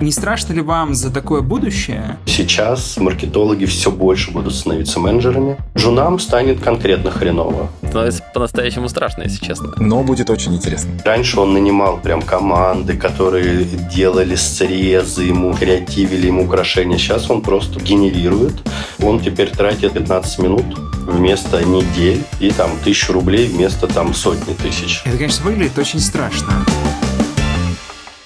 Не страшно ли вам за такое будущее? Сейчас маркетологи все больше будут становиться менеджерами. Джунам станет конкретно хреново. Становится по-настоящему страшно, если честно. Но будет очень интересно. Раньше он нанимал прям команды, которые делали срезы ему, креативили ему украшения. Сейчас он просто генерирует. Он теперь тратит 15 минут вместо недель и там тысячу рублей вместо там сотни тысяч. Это, конечно, выглядит очень страшно.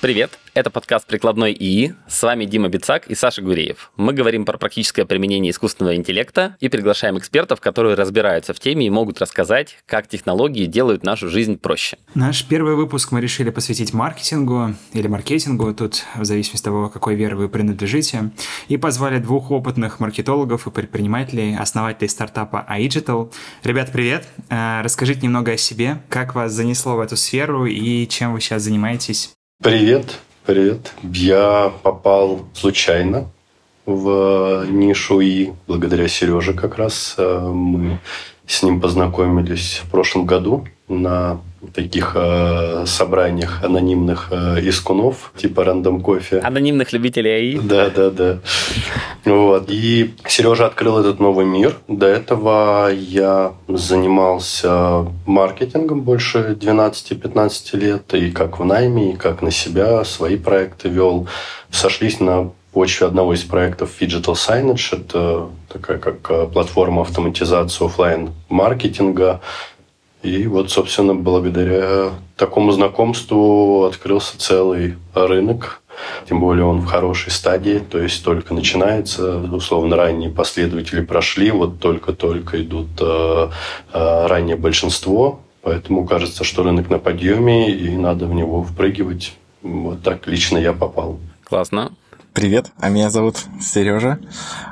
Привет, это подкаст «Прикладной ИИ». С вами Дима Бицак и Саша Гуреев. Мы говорим про практическое применение искусственного интеллекта и приглашаем экспертов, которые разбираются в теме и могут рассказать, как технологии делают нашу жизнь проще. Наш первый выпуск мы решили посвятить маркетингу или маркетингу, тут в зависимости от того, какой веры вы принадлежите, и позвали двух опытных маркетологов и предпринимателей, основателей стартапа iGital. Ребят, привет! Э, расскажите немного о себе, как вас занесло в эту сферу и чем вы сейчас занимаетесь. Привет, привет. Я попал случайно в нишу и благодаря Сереже как раз э, мы с ним познакомились в прошлом году на таких э, собраниях анонимных э, искунов, типа рандом кофе. Анонимных любителей АИ? Да, да, да. Вот. И Сережа открыл этот новый мир. До этого я занимался маркетингом больше 12-15 лет. И как в найме, и как на себя свои проекты вел. Сошлись на почве одного из проектов Digital Signage. Это такая как э, платформа автоматизации офлайн маркетинга и вот, собственно, благодаря такому знакомству открылся целый рынок. Тем более он в хорошей стадии, то есть только начинается. Условно, ранние последователи прошли, вот только-только идут э, э, раннее большинство. Поэтому кажется, что рынок на подъеме, и надо в него впрыгивать. Вот так лично я попал. Классно. Привет, а меня зовут Сережа.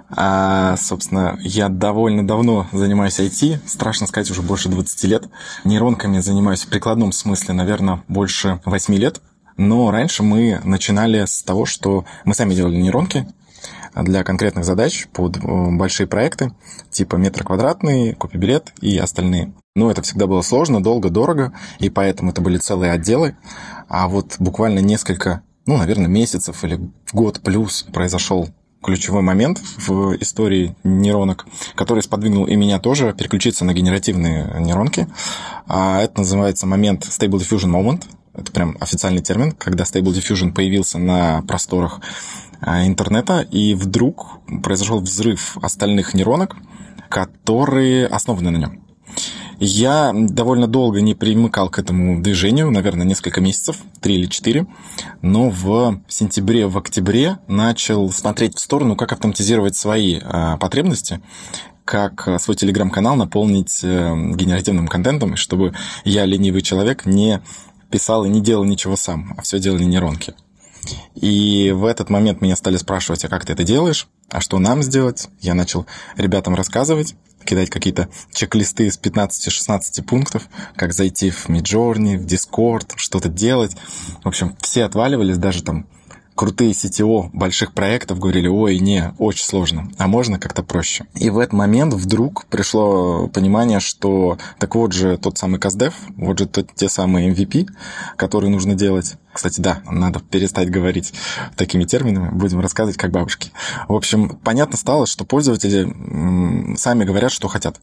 А, собственно, я довольно давно занимаюсь IT, страшно сказать, уже больше 20 лет. Нейронками занимаюсь в прикладном смысле, наверное, больше 8 лет. Но раньше мы начинали с того, что мы сами делали нейронки для конкретных задач под э, большие проекты, типа метр квадратный, копи-билет и остальные. Но это всегда было сложно, долго, дорого, и поэтому это были целые отделы. А вот буквально несколько ну, наверное, месяцев или год плюс произошел ключевой момент в истории нейронок, который сподвигнул и меня тоже переключиться на генеративные нейронки. А это называется момент Stable Diffusion Moment. Это прям официальный термин, когда Stable Diffusion появился на просторах а, интернета, и вдруг произошел взрыв остальных нейронок, которые основаны на нем. Я довольно долго не примыкал к этому движению, наверное, несколько месяцев, три или четыре, но в сентябре, в октябре начал смотреть в сторону, как автоматизировать свои а, потребности, как свой телеграм-канал наполнить э, генеративным контентом, чтобы я, ленивый человек, не писал и не делал ничего сам, а все делали нейронки. И в этот момент меня стали спрашивать, а как ты это делаешь? А что нам сделать? Я начал ребятам рассказывать кидать какие-то чек-листы из 15-16 пунктов, как зайти в Midjourney, в Discord, что-то делать. В общем, все отваливались, даже там крутые CTO больших проектов говорили, ой, не, очень сложно, а можно как-то проще. И в этот момент вдруг пришло понимание, что так вот же тот самый CastDev, вот же тот, те самые MVP, которые нужно делать. Кстати, да, надо перестать говорить такими терминами, будем рассказывать как бабушки. В общем, понятно стало, что пользователи сами говорят, что хотят.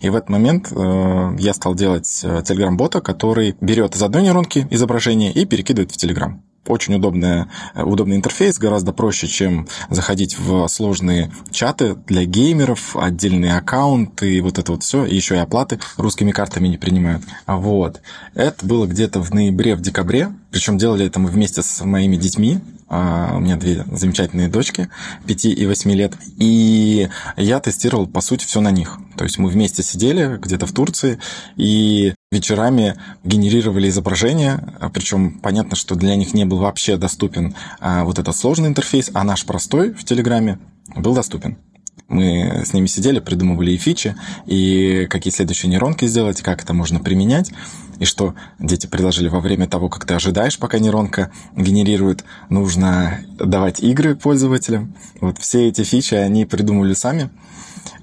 И в этот момент э, я стал делать э, Telegram-бота, который берет из одной нейронки изображение и перекидывает в Telegram очень удобная, удобный интерфейс, гораздо проще, чем заходить в сложные чаты для геймеров, отдельные аккаунты и вот это вот все, и еще и оплаты русскими картами не принимают. Вот. Это было где-то в ноябре, в декабре, причем делали это мы вместе с моими детьми, у меня две замечательные дочки, 5 и 8 лет. И я тестировал, по сути, все на них. То есть мы вместе сидели где-то в Турции и вечерами генерировали изображения, а, причем понятно, что для них не был вообще доступен а, вот этот сложный интерфейс, а наш простой в Телеграме был доступен. Мы с ними сидели, придумывали и фичи, и какие следующие нейронки сделать, как это можно применять, и что дети предложили во время того, как ты ожидаешь, пока нейронка генерирует, нужно давать игры пользователям. Вот все эти фичи они придумали сами.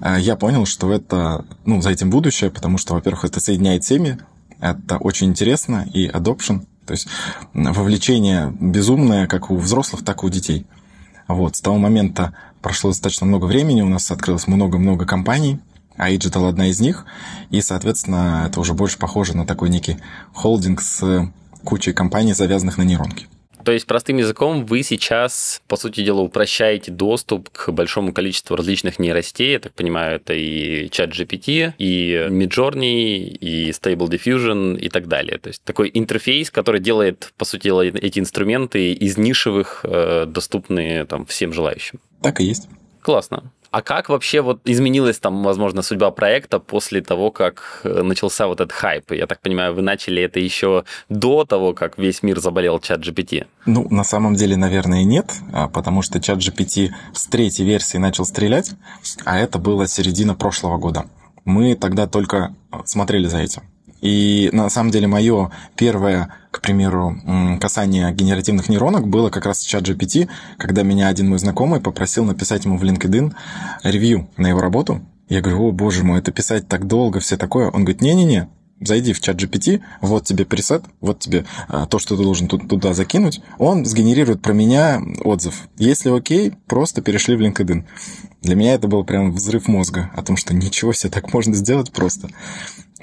А я понял, что это, ну, за этим будущее, потому что, во-первых, это соединяет семьи, это очень интересно, и adoption То есть вовлечение безумное как у взрослых, так и у детей. Вот. С того момента прошло достаточно много времени, у нас открылось много-много компаний, а Digital одна из них, и, соответственно, это уже больше похоже на такой некий холдинг с кучей компаний, завязанных на нейронке. То есть, простым языком, вы сейчас, по сути дела, упрощаете доступ к большому количеству различных нейростей. Я так понимаю, это и ChatGPT, и Midjourney, и Stable Diffusion и так далее. То есть, такой интерфейс, который делает, по сути дела, эти инструменты из нишевых э, доступны там, всем желающим. Так и есть. Классно. А как вообще вот изменилась там, возможно, судьба проекта после того, как э, начался вот этот хайп? Я так понимаю, вы начали это еще до того, как весь мир заболел чат GPT? Ну, на самом деле, наверное, нет, а, потому что чат GPT с третьей версии начал стрелять, а это было середина прошлого года. Мы тогда только смотрели за этим. И на самом деле мое первое, к примеру, касание генеративных нейронок было как раз в чат GPT, когда меня один мой знакомый попросил написать ему в LinkedIn ревью на его работу. Я говорю, о боже мой, это писать так долго, все такое. Он говорит, не-не-не, зайди в чат GPT, вот тебе пресет, вот тебе а, то, что ты должен тут, туда закинуть, он сгенерирует про меня отзыв. Если окей, просто перешли в LinkedIn. Для меня это был прям взрыв мозга о том, что ничего себе так можно сделать просто.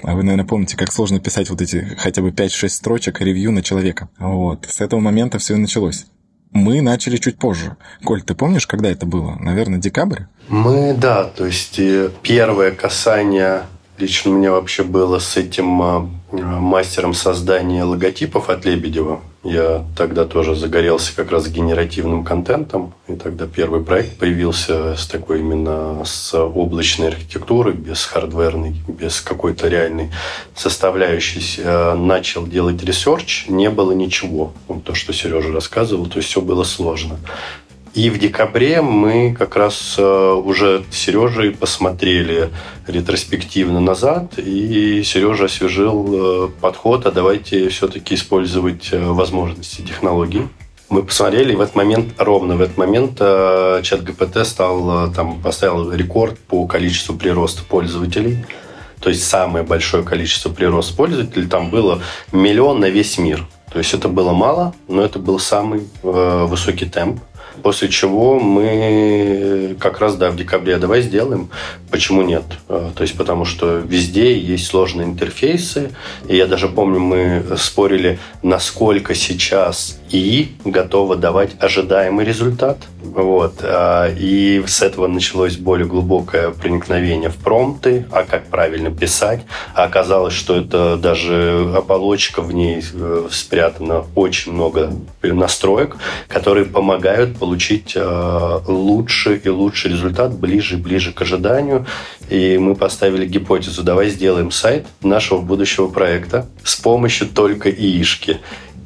А вы, наверное, помните, как сложно писать вот эти хотя бы 5-6 строчек ревью на человека. Вот. С этого момента все и началось. Мы начали чуть позже. Коль, ты помнишь, когда это было? Наверное, декабрь? Мы, да, то есть э, первое касание лично у меня вообще было с этим а, мастером создания логотипов от Лебедева. Я тогда тоже загорелся как раз генеративным контентом. И тогда первый проект появился с такой именно с облачной архитектурой, без хардверной, без какой-то реальной составляющей. Начал делать research, не было ничего. Вот то, что Сережа рассказывал, то есть все было сложно. И в декабре мы как раз э, уже с Сережей посмотрели ретроспективно назад, и Сережа освежил э, подход, а давайте все-таки использовать э, возможности технологий. Мы посмотрели, и в этот момент, ровно в этот момент, ChatGPT стал, там, поставил рекорд по количеству прироста пользователей. То есть самое большое количество прироста пользователей там было миллион на весь мир. То есть это было мало, но это был самый э, высокий темп. После чего мы как раз, да, в декабре давай сделаем. Почему нет? А, то есть потому что везде есть сложные интерфейсы. И я даже помню, мы спорили, насколько сейчас и готова давать ожидаемый результат. Вот. А, и с этого началось более глубокое проникновение в промпты, а как правильно писать. А оказалось, что это даже оболочка в ней э, спрятана очень много настроек, которые помогают получить э, лучший и лучший результат ближе и ближе к ожиданию. И мы поставили гипотезу, давай сделаем сайт нашего будущего проекта с помощью только ИИшки.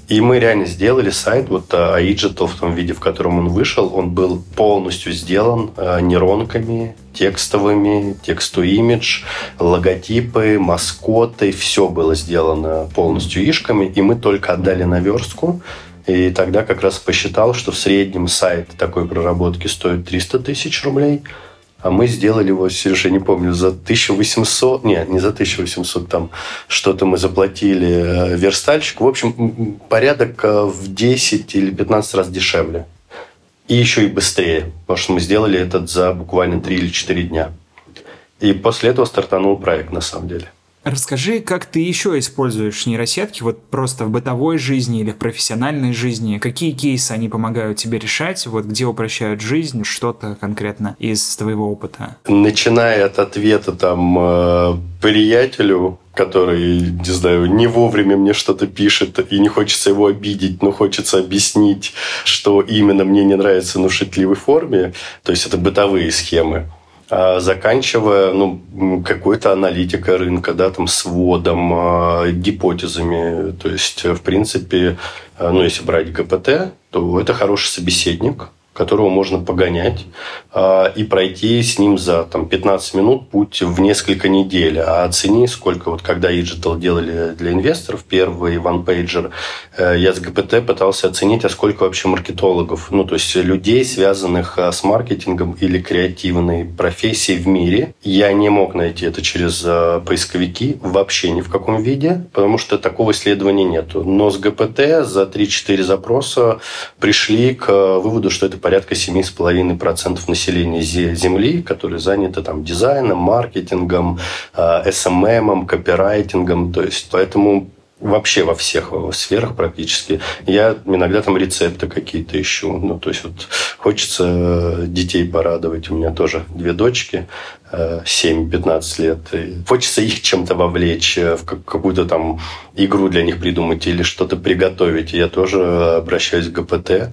И мы реально сделали сайт, вот Aidgetal в том виде, в котором он вышел, он был полностью сделан э, нейронками, текстовыми, текст-то-имидж, логотипы, маскоты, все было сделано полностью ишками, и мы только отдали наверстку, и тогда как раз посчитал, что в среднем сайт такой проработки стоит 300 тысяч рублей – а мы сделали его, Сережа, не помню, за 1800, нет, не за 1800, там что-то мы заплатили э, верстальщику. В общем, порядок э, в 10 или 15 раз дешевле. И еще и быстрее, потому что мы сделали это за буквально 3 или 4 дня. И после этого стартанул проект, на самом деле. Расскажи, как ты еще используешь нейросетки, вот просто в бытовой жизни или в профессиональной жизни? Какие кейсы они помогают тебе решать? Вот где упрощают жизнь? Что-то конкретно из твоего опыта? Начиная от ответа там э, приятелю, который, не знаю, не вовремя мне что-то пишет, и не хочется его обидеть, но хочется объяснить, что именно мне не нравится на шутливой форме. То есть это бытовые схемы. А, заканчивая ну, какой-то аналитикой рынка, да, там, сводом, а, гипотезами. То есть, в принципе, а, ну, если брать ГПТ, то это хороший собеседник, которого можно погонять э, и пройти с ним за там, 15 минут путь в несколько недель. А оцени, сколько вот когда Digital делали для инвесторов первый one-pager, э, я с ГПТ пытался оценить, а сколько вообще маркетологов, ну, то есть людей, связанных э, с маркетингом или креативной профессией в мире. Я не мог найти это через э, поисковики вообще ни в каком виде, потому что такого исследования нету. Но с ГПТ за 3-4 запроса пришли к выводу, что это порядка 7,5% населения Земли, которые заняты там дизайном, маркетингом, SMM, э, копирайтингом. То есть, поэтому вообще во всех сферах практически. Я иногда там рецепты какие-то ищу. Ну, то есть, вот хочется э, детей порадовать. У меня тоже две дочки, 7-15 э, лет. И хочется их чем-то вовлечь, в какую-то там игру для них придумать или что-то приготовить. Я тоже обращаюсь к ГПТ.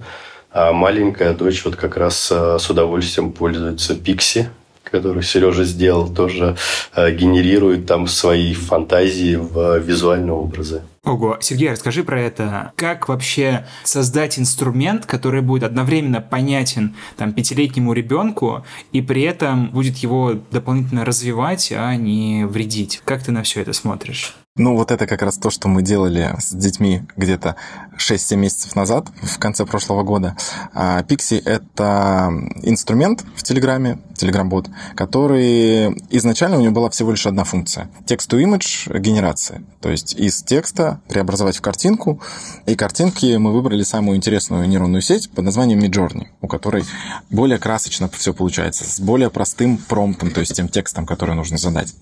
А маленькая дочь вот как раз э, с удовольствием пользуется Пикси, который Сережа сделал, тоже э, генерирует там свои фантазии в визуальные образы. Ого, Сергей, расскажи про это. Как вообще создать инструмент, который будет одновременно понятен там пятилетнему ребенку и при этом будет его дополнительно развивать, а не вредить? Как ты на все это смотришь? Ну, вот это как раз то, что мы делали с детьми где-то 6-7 месяцев назад, в конце прошлого года. Pixie — это инструмент в Телеграме, Telegram-бот, который изначально у него была всего лишь одна функция — text-to-image генерация. То есть из текста преобразовать в картинку, и картинки мы выбрали самую интересную нейронную сеть под названием Midjourney, у которой более красочно все получается, с более простым промптом, то есть тем текстом, который нужно задать.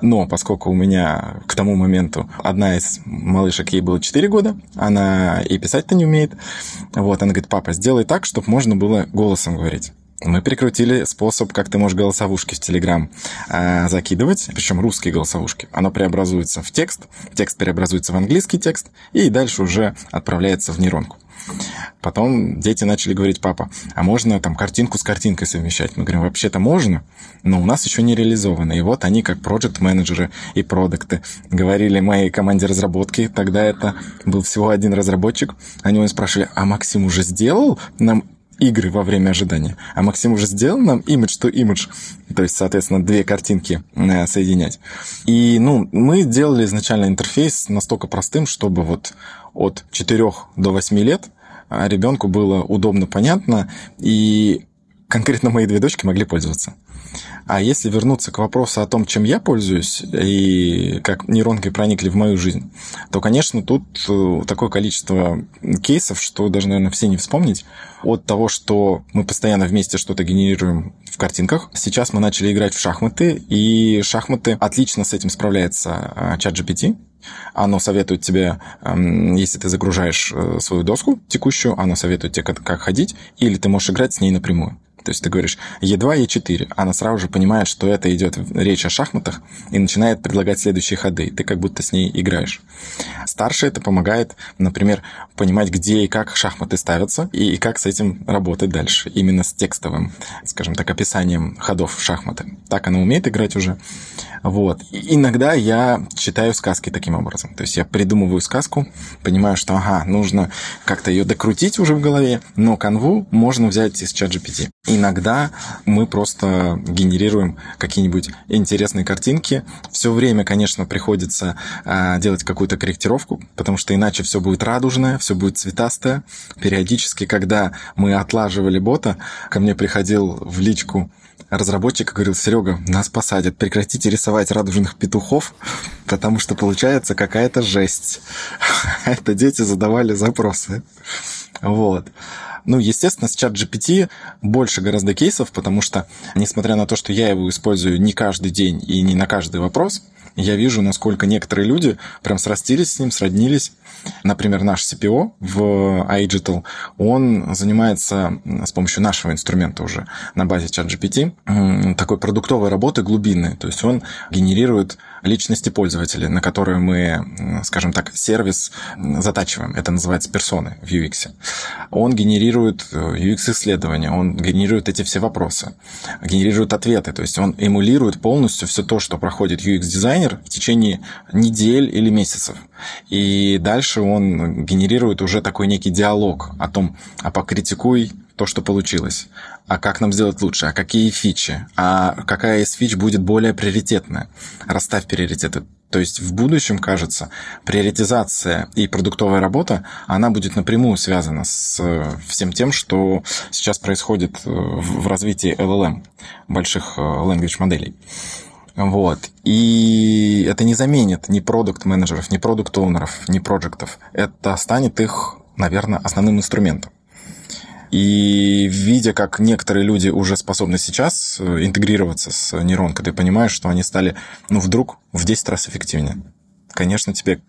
Но поскольку у меня к тому моменту моменту. Одна из малышек, ей было 4 года, она и писать-то не умеет. Вот, она говорит, папа, сделай так, чтобы можно было голосом говорить. Мы прикрутили способ, как ты можешь голосовушки в Телеграм э, закидывать, причем русские голосовушки. Оно преобразуется в текст, текст преобразуется в английский текст, и дальше уже отправляется в нейронку. Потом дети начали говорить, папа, а можно там картинку с картинкой совмещать? Мы говорим, вообще-то можно, но у нас еще не реализовано. И вот они, как проект-менеджеры и продукты, говорили моей команде разработки, тогда это был всего один разработчик, они меня спрашивали, а Максим уже сделал нам игры во время ожидания. А Максим уже сделал нам имидж to имидж, то есть, соответственно, две картинки э, соединять. И, ну, мы сделали изначально интерфейс настолько простым, чтобы вот от 4 до 8 лет ребенку было удобно, понятно, и конкретно мои две дочки могли пользоваться. А если вернуться к вопросу о том, чем я пользуюсь и как нейронки проникли в мою жизнь, то, конечно, тут э, такое количество кейсов, что даже, наверное, все не вспомнить. От того, что мы постоянно вместе что-то генерируем в картинках. Сейчас мы начали играть в шахматы, и шахматы отлично с этим справляется э, чат GPT. Оно советует тебе, эм, если ты загружаешь э, свою доску текущую, оно советует тебе, как ходить, или ты можешь играть с ней напрямую. То есть ты говоришь Е2, Е4, она сразу же понимает, что это идет речь о шахматах и начинает предлагать следующие ходы. Ты как будто с ней играешь. Старше это помогает, например, понимать, где и как шахматы ставятся и как с этим работать дальше. Именно с текстовым, скажем так, описанием ходов в шахматы. Так она умеет играть уже. Вот. И иногда я читаю сказки таким образом. То есть я придумываю сказку, понимаю, что ага, нужно как-то ее докрутить уже в голове, но канву можно взять из чат GPT. Иногда мы просто генерируем какие-нибудь интересные картинки. Все время, конечно, приходится а, делать какую-то корректировку, потому что иначе все будет радужное, все будет цветастое. Периодически, когда мы отлаживали бота, ко мне приходил в личку разработчик говорил, Серега, нас посадят, прекратите рисовать радужных петухов, потому что получается какая-то жесть. Это дети задавали запросы. Вот. Ну, естественно, с чат GPT больше гораздо кейсов, потому что, несмотря на то, что я его использую не каждый день и не на каждый вопрос, я вижу, насколько некоторые люди прям срастились с ним, сроднились. Например, наш CPO в iGital, он занимается с помощью нашего инструмента уже на базе ChatGPT такой продуктовой работы глубинной. То есть он генерирует личности пользователя, на которые мы, скажем так, сервис затачиваем. Это называется персоны в UX. Он генерирует UX-исследования, он генерирует эти все вопросы, генерирует ответы. То есть он эмулирует полностью все то, что проходит UX-дизайнер в течение недель или месяцев. И дальше он генерирует уже такой некий диалог о том, а покритикуй то, что получилось, а как нам сделать лучше, а какие фичи, а какая из фич будет более приоритетная. Расставь приоритеты. То есть в будущем, кажется, приоритизация и продуктовая работа, она будет напрямую связана с э, всем тем, что сейчас происходит э, в развитии LLM, больших э, language моделей. Вот. И это не заменит ни продукт-менеджеров, ни продукт-оунеров, ни проектов. Это станет их, наверное, основным инструментом. И видя, как некоторые люди уже способны сейчас э, интегрироваться с нейронкой, ты понимаешь, что они стали, ну, вдруг в 10 раз эффективнее. Конечно, тебе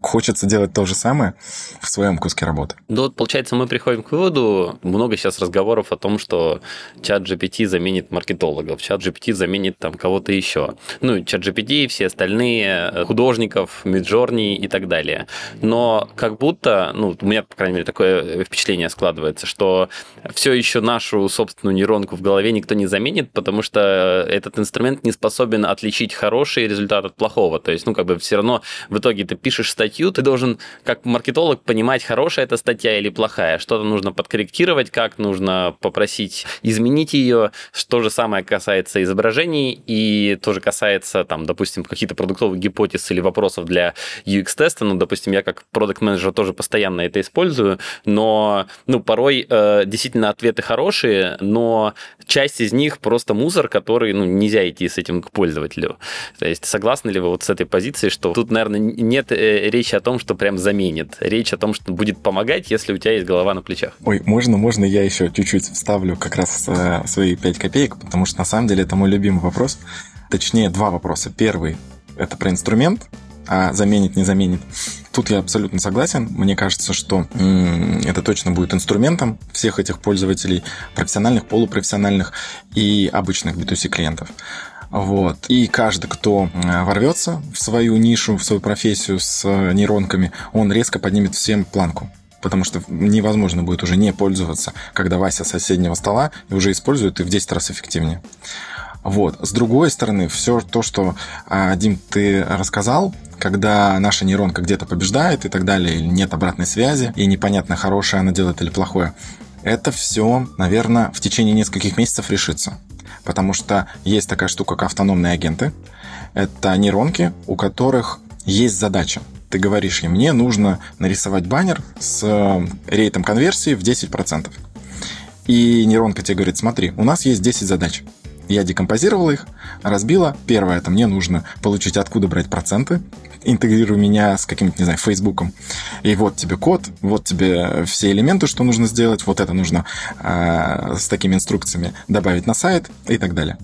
хочется делать то же самое в своем куске работы. Ну вот, получается, мы приходим к выводу, много сейчас разговоров о том, что чат GPT заменит маркетологов, чат GPT заменит там кого-то еще. Ну, чат GPT и все остальные, э, художников, миджорни и так далее. Но как будто, ну, у меня, по крайней мере, такое впечатление складывается, что все еще нашу собственную нейронку в голове никто не заменит, потому что этот инструмент не способен отличить хороший результат от плохого. То есть, ну, как бы все равно в итоге ты пишешь статью, статью, ты должен, как маркетолог, понимать, хорошая эта статья или плохая. Что-то нужно подкорректировать, как нужно попросить изменить ее. То же самое касается изображений и тоже касается, там, допустим, каких-то продуктовых гипотез или вопросов для UX-теста. Ну, допустим, я как продукт менеджер тоже постоянно это использую, но, ну, порой э, действительно ответы хорошие, но часть из них просто мусор, который, ну, нельзя идти с этим к пользователю. То есть согласны ли вы вот с этой позицией, что тут, наверное, нет э, речь о том, что прям заменит. Речь о том, что будет помогать, если у тебя есть голова на плечах. Ой, можно, можно я еще чуть-чуть вставлю как раз э, свои 5 копеек, потому что на самом деле это мой любимый вопрос. Точнее, два вопроса. Первый – это про инструмент, а заменит, не заменит. Тут я абсолютно согласен. Мне кажется, что м- это точно будет инструментом всех этих пользователей, профессиональных, полупрофессиональных и обычных B2C клиентов. Вот. И каждый, кто ворвется в свою нишу, в свою профессию с э, нейронками, он резко поднимет всем планку потому что невозможно будет уже не пользоваться, когда Вася с соседнего стола уже использует и в 10 раз эффективнее. Вот. С другой стороны, все то, что, а, Дим, ты рассказал, когда наша нейронка где-то побеждает и так далее, или нет обратной связи, и непонятно, хорошее она делает или плохое, это все, наверное, в течение нескольких месяцев решится. Потому что есть такая штука, как автономные агенты. Это нейронки, у которых есть задача. Ты говоришь ей, мне нужно нарисовать баннер с э, рейтом конверсии в 10%. И нейронка тебе говорит, смотри, у нас есть 10 задач. Я декомпозировала их, разбила. Первое, это мне нужно получить, откуда брать проценты. Интегрируй меня с каким-то, не знаю, Фейсбуком. И вот тебе код, вот тебе все элементы, что нужно сделать. Вот это нужно э, с такими инструкциями добавить на сайт и так далее.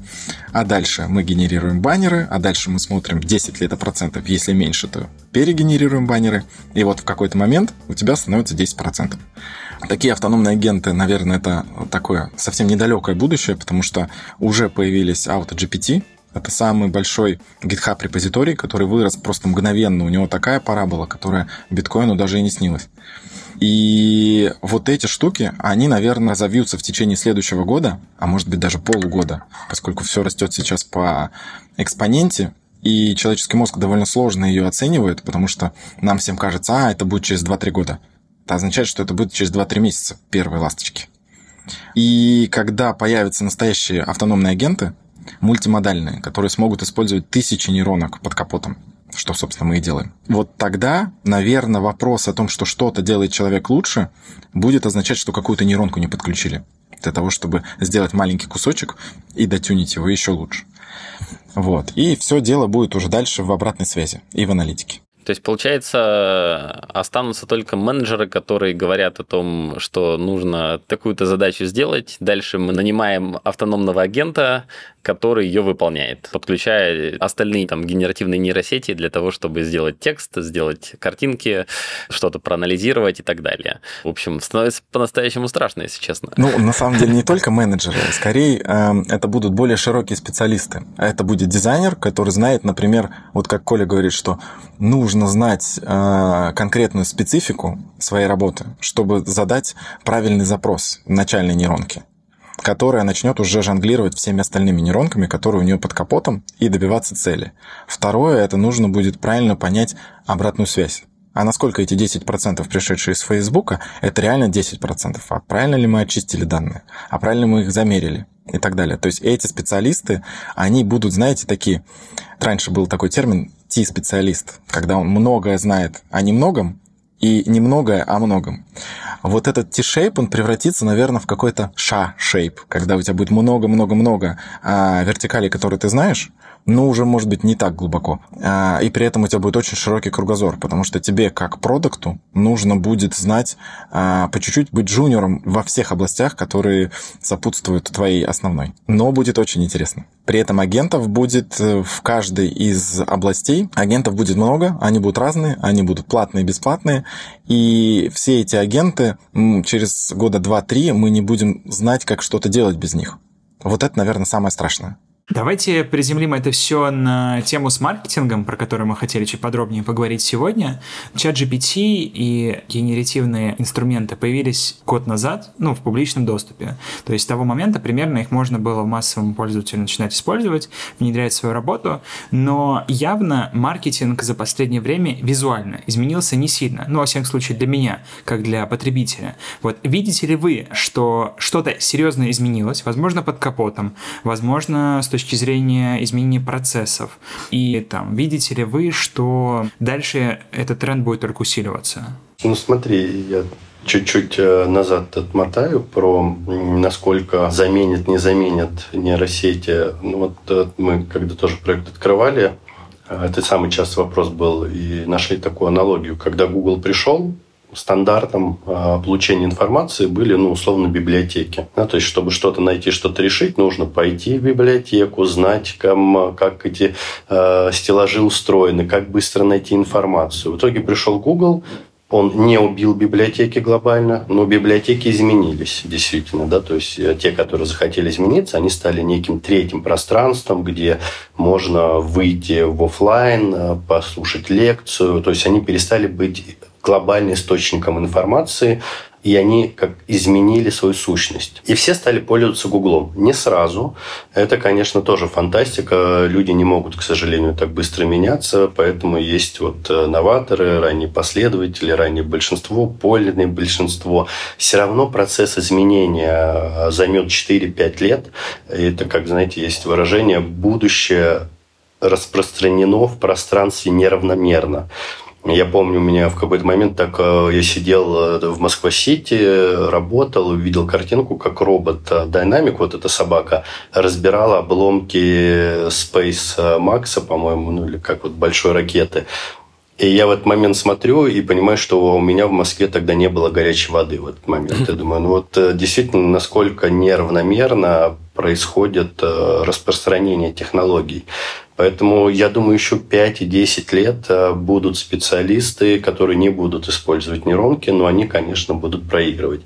А дальше мы генерируем баннеры, а дальше мы смотрим, 10 ли это процентов. Если меньше, то перегенерируем баннеры. И вот в какой-то момент у тебя становится 10 процентов. Такие автономные агенты, наверное, это такое совсем недалекое будущее, потому что уже появились AutoGPT, это самый большой GitHub репозиторий, который вырос просто мгновенно. У него такая парабола, которая биткоину даже и не снилась. И вот эти штуки, они, наверное, завьются в течение следующего года, а может быть даже полугода, поскольку все растет сейчас по экспоненте, и человеческий мозг довольно сложно ее оценивает, потому что нам всем кажется, а, это будет через 2-3 года. Это означает, что это будет через 2-3 месяца первые ласточки. И когда появятся настоящие автономные агенты, мультимодальные, которые смогут использовать тысячи нейронок под капотом, что, собственно, мы и делаем. Вот тогда, наверное, вопрос о том, что что-то делает человек лучше, будет означать, что какую-то нейронку не подключили для того, чтобы сделать маленький кусочек и дотюнить его еще лучше. Вот. И все дело будет уже дальше в обратной связи и в аналитике. То есть, получается, останутся только менеджеры, которые говорят о том, что нужно такую-то задачу сделать. Дальше мы нанимаем автономного агента, который ее выполняет, подключая остальные там генеративные нейросети для того, чтобы сделать текст, сделать картинки, что-то проанализировать и так далее. В общем, становится по-настоящему страшно, если честно. Ну, на самом деле, не только менеджеры, скорее э, это будут более широкие специалисты. Это будет дизайнер, который знает, например, вот как Коля говорит, что нужно знать э, конкретную специфику своей работы, чтобы задать правильный запрос начальной нейронке которая начнет уже жонглировать всеми остальными нейронками, которые у нее под капотом, и добиваться цели. Второе, это нужно будет правильно понять обратную связь. А насколько эти 10% пришедшие из Фейсбука, это реально 10%. А правильно ли мы очистили данные? А правильно мы их замерили? И так далее. То есть эти специалисты, они будут, знаете, такие... Раньше был такой термин T-специалист, когда он многое знает о немногом, и немногое о многом. Вот этот T-shape, он превратится, наверное, в какой-то ша-shape, когда у тебя будет много-много-много а, вертикалей, которые ты знаешь, но уже, может быть, не так глубоко. А, и при этом у тебя будет очень широкий кругозор, потому что тебе, как продукту, нужно будет знать а, по чуть-чуть быть джуниором во всех областях, которые сопутствуют твоей основной. Но будет очень интересно. При этом агентов будет э, в каждой из областей, агентов будет много, они будут разные, они будут платные бесплатные, и все эти агенты через года два-три мы не будем знать, как что-то делать без них. Вот это, наверное, самое страшное. Давайте приземлим это все на тему с маркетингом, про которую мы хотели чуть подробнее поговорить сегодня. Чат GPT и генеративные инструменты появились год назад, ну, в публичном доступе. То есть с того момента примерно их можно было массовому пользователю начинать использовать, внедрять в свою работу, но явно маркетинг за последнее время визуально изменился не сильно, ну, во всяком случае, для меня, как для потребителя. Вот видите ли вы, что что-то серьезно изменилось, возможно, под капотом, возможно, с точки зрения изменения процессов. И там, видите ли вы, что дальше этот тренд будет только усиливаться? Ну смотри, я чуть-чуть э, назад отмотаю про насколько заменит, не заменит нейросети. Ну, вот э, мы когда тоже проект открывали, э, это самый частый вопрос был, и нашли такую аналогию. Когда Google пришел, стандартом э, получения информации были, ну, условно, библиотеки. Да, то есть, чтобы что-то найти, что-то решить, нужно пойти в библиотеку, знать, ком, как эти э, стеллажи устроены, как быстро найти информацию. В итоге пришел Google, он не убил библиотеки глобально, но библиотеки изменились действительно, да, то есть э, те, которые захотели измениться, они стали неким третьим пространством, где можно выйти в офлайн, э, послушать лекцию, то есть они перестали быть глобальным источником информации, и они как изменили свою сущность. И все стали пользоваться Гуглом. Не сразу. Это, конечно, тоже фантастика. Люди не могут, к сожалению, так быстро меняться, поэтому есть вот э, новаторы, ранние последователи, раннее большинство, подлинное большинство. Все равно процесс изменения э, займет 4-5 лет. Это, как, знаете, есть выражение «будущее распространено в пространстве неравномерно». Я помню, у меня в какой-то момент так э, я сидел э, в Москва-Сити, работал, увидел картинку, как робот э, Dynamic, вот эта собака, разбирала обломки Space Max, по-моему, ну или как вот большой ракеты. И я в этот момент смотрю и понимаю, что у меня в Москве тогда не было горячей воды в этот момент. Я думаю, ну вот действительно, насколько неравномерно происходит распространение технологий. Поэтому я думаю, еще 5 и 10 лет э, будут специалисты, которые не будут использовать нейронки, но они, конечно, будут проигрывать.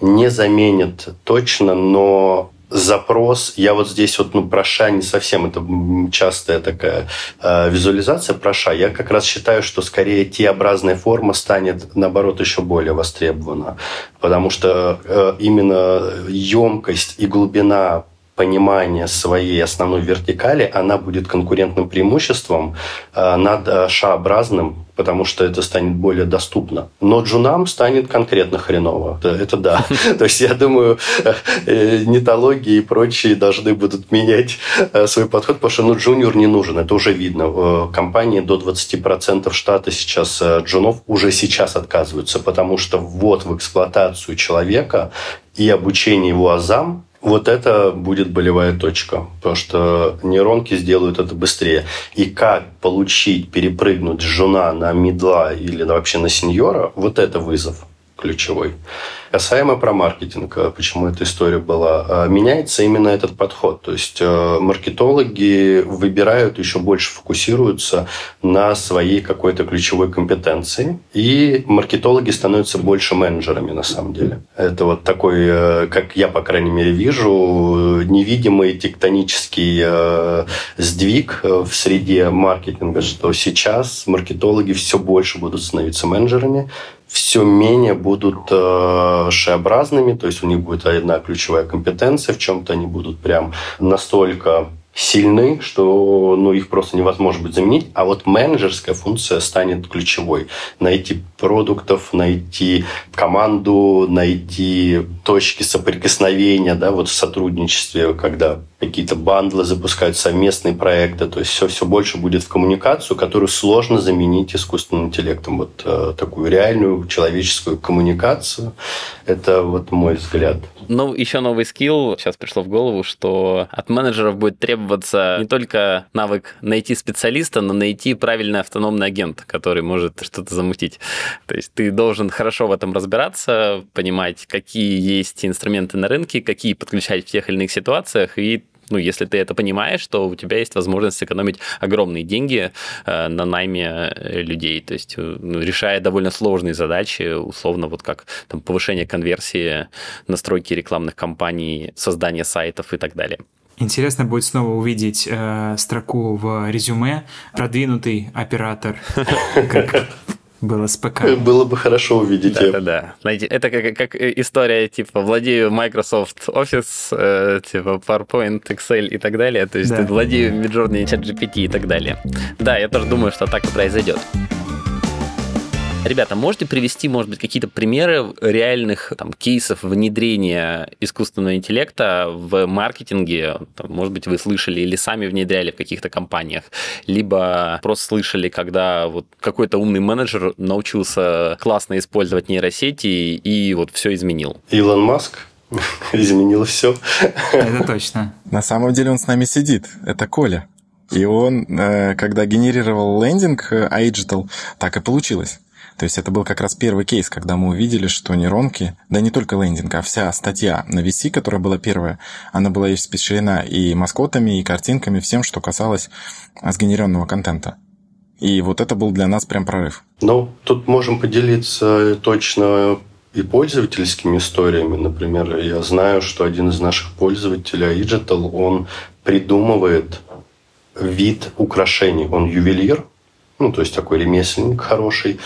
Не заменят точно, но запрос, я вот здесь вот, ну, проша не совсем, это частая такая э, визуализация проша, я как раз считаю, что скорее Т-образная форма станет, наоборот, еще более востребована, потому что э, именно емкость и глубина понимание своей основной вертикали, она будет конкурентным преимуществом э, над э, шаобразным, потому что это станет более доступно. Но джунам станет конкретно хреново. Это да. То есть, я думаю, э, нетологии и прочие должны будут менять свой подход, потому что ну, джуниор не нужен, это уже видно. Компании до 20% штата сейчас джунов уже сейчас отказываются, потому что ввод в эксплуатацию человека и обучение его азам вот это будет болевая точка, потому что нейронки сделают это быстрее. И как получить, перепрыгнуть жена на медла или вообще на сеньора, вот это вызов ключевой. Касаемо про маркетинг, э, почему эта история была, э, меняется именно этот подход. То есть э, маркетологи выбирают, еще больше фокусируются на своей какой-то ключевой компетенции. И маркетологи становятся больше менеджерами на самом деле. Это вот такой, как я, по крайней мере, вижу, невидимый тектонический сдвиг в среде маркетинга, что сейчас маркетологи все больше будут становиться менеджерами, все менее будут э, шеобразными, то есть у них будет одна ключевая компетенция, в чем-то они будут прям настолько сильны, что ну, их просто невозможно будет заменить. А вот менеджерская функция станет ключевой. Найти продуктов, найти команду, найти точки соприкосновения да, вот в сотрудничестве, когда какие-то бандлы запускают совместные проекты. То есть все, все больше будет в коммуникацию, которую сложно заменить искусственным интеллектом. Вот э, такую реальную человеческую коммуникацию. Это вот мой взгляд. Ну, еще новый скилл. Сейчас пришло в голову, что от менеджеров будет требоваться не только навык найти специалиста, но найти правильный автономный агент, который может что-то замутить. То есть ты должен хорошо в этом разбираться, понимать, какие есть инструменты на рынке, какие подключать в тех или иных ситуациях, и ну, если ты это понимаешь, то у тебя есть возможность сэкономить огромные деньги э, на найме э, людей, то есть э, ну, решая довольно сложные задачи, условно, вот как там, повышение конверсии, настройки рекламных кампаний, создание сайтов и так далее. Интересно будет снова увидеть э, строку в резюме «Продвинутый оператор», как было с ПК. Было бы хорошо увидеть. Да, да, да. Знаете, это как, как история, типа, владею Microsoft Office, э, типа, PowerPoint, Excel и так далее. То есть, да. владею Midjourney, ChatGPT и так далее. Да, я тоже думаю, что так и произойдет. Ребята, можете привести, может быть, какие-то примеры реальных там, кейсов внедрения искусственного интеллекта в маркетинге? Там, может быть, вы слышали или сами внедряли в каких-то компаниях, либо просто слышали, когда вот какой-то умный менеджер научился классно использовать нейросети и вот все изменил. Илон Маск изменил все. Это точно. На самом деле он с нами сидит. Это Коля. И он, э, когда генерировал лендинг Agital, так и получилось. То есть это был как раз первый кейс, когда мы увидели, что нейронки, да не только лендинг, а вся статья на VC, которая была первая, она была испещрена и маскотами, и картинками, всем, что касалось сгенеренного контента. И вот это был для нас прям прорыв. Ну, тут можем поделиться точно и пользовательскими историями. Например, я знаю, что один из наших пользователей, Digital, он придумывает вид украшений. Он ювелир, ну, то есть такой ремесленник хороший,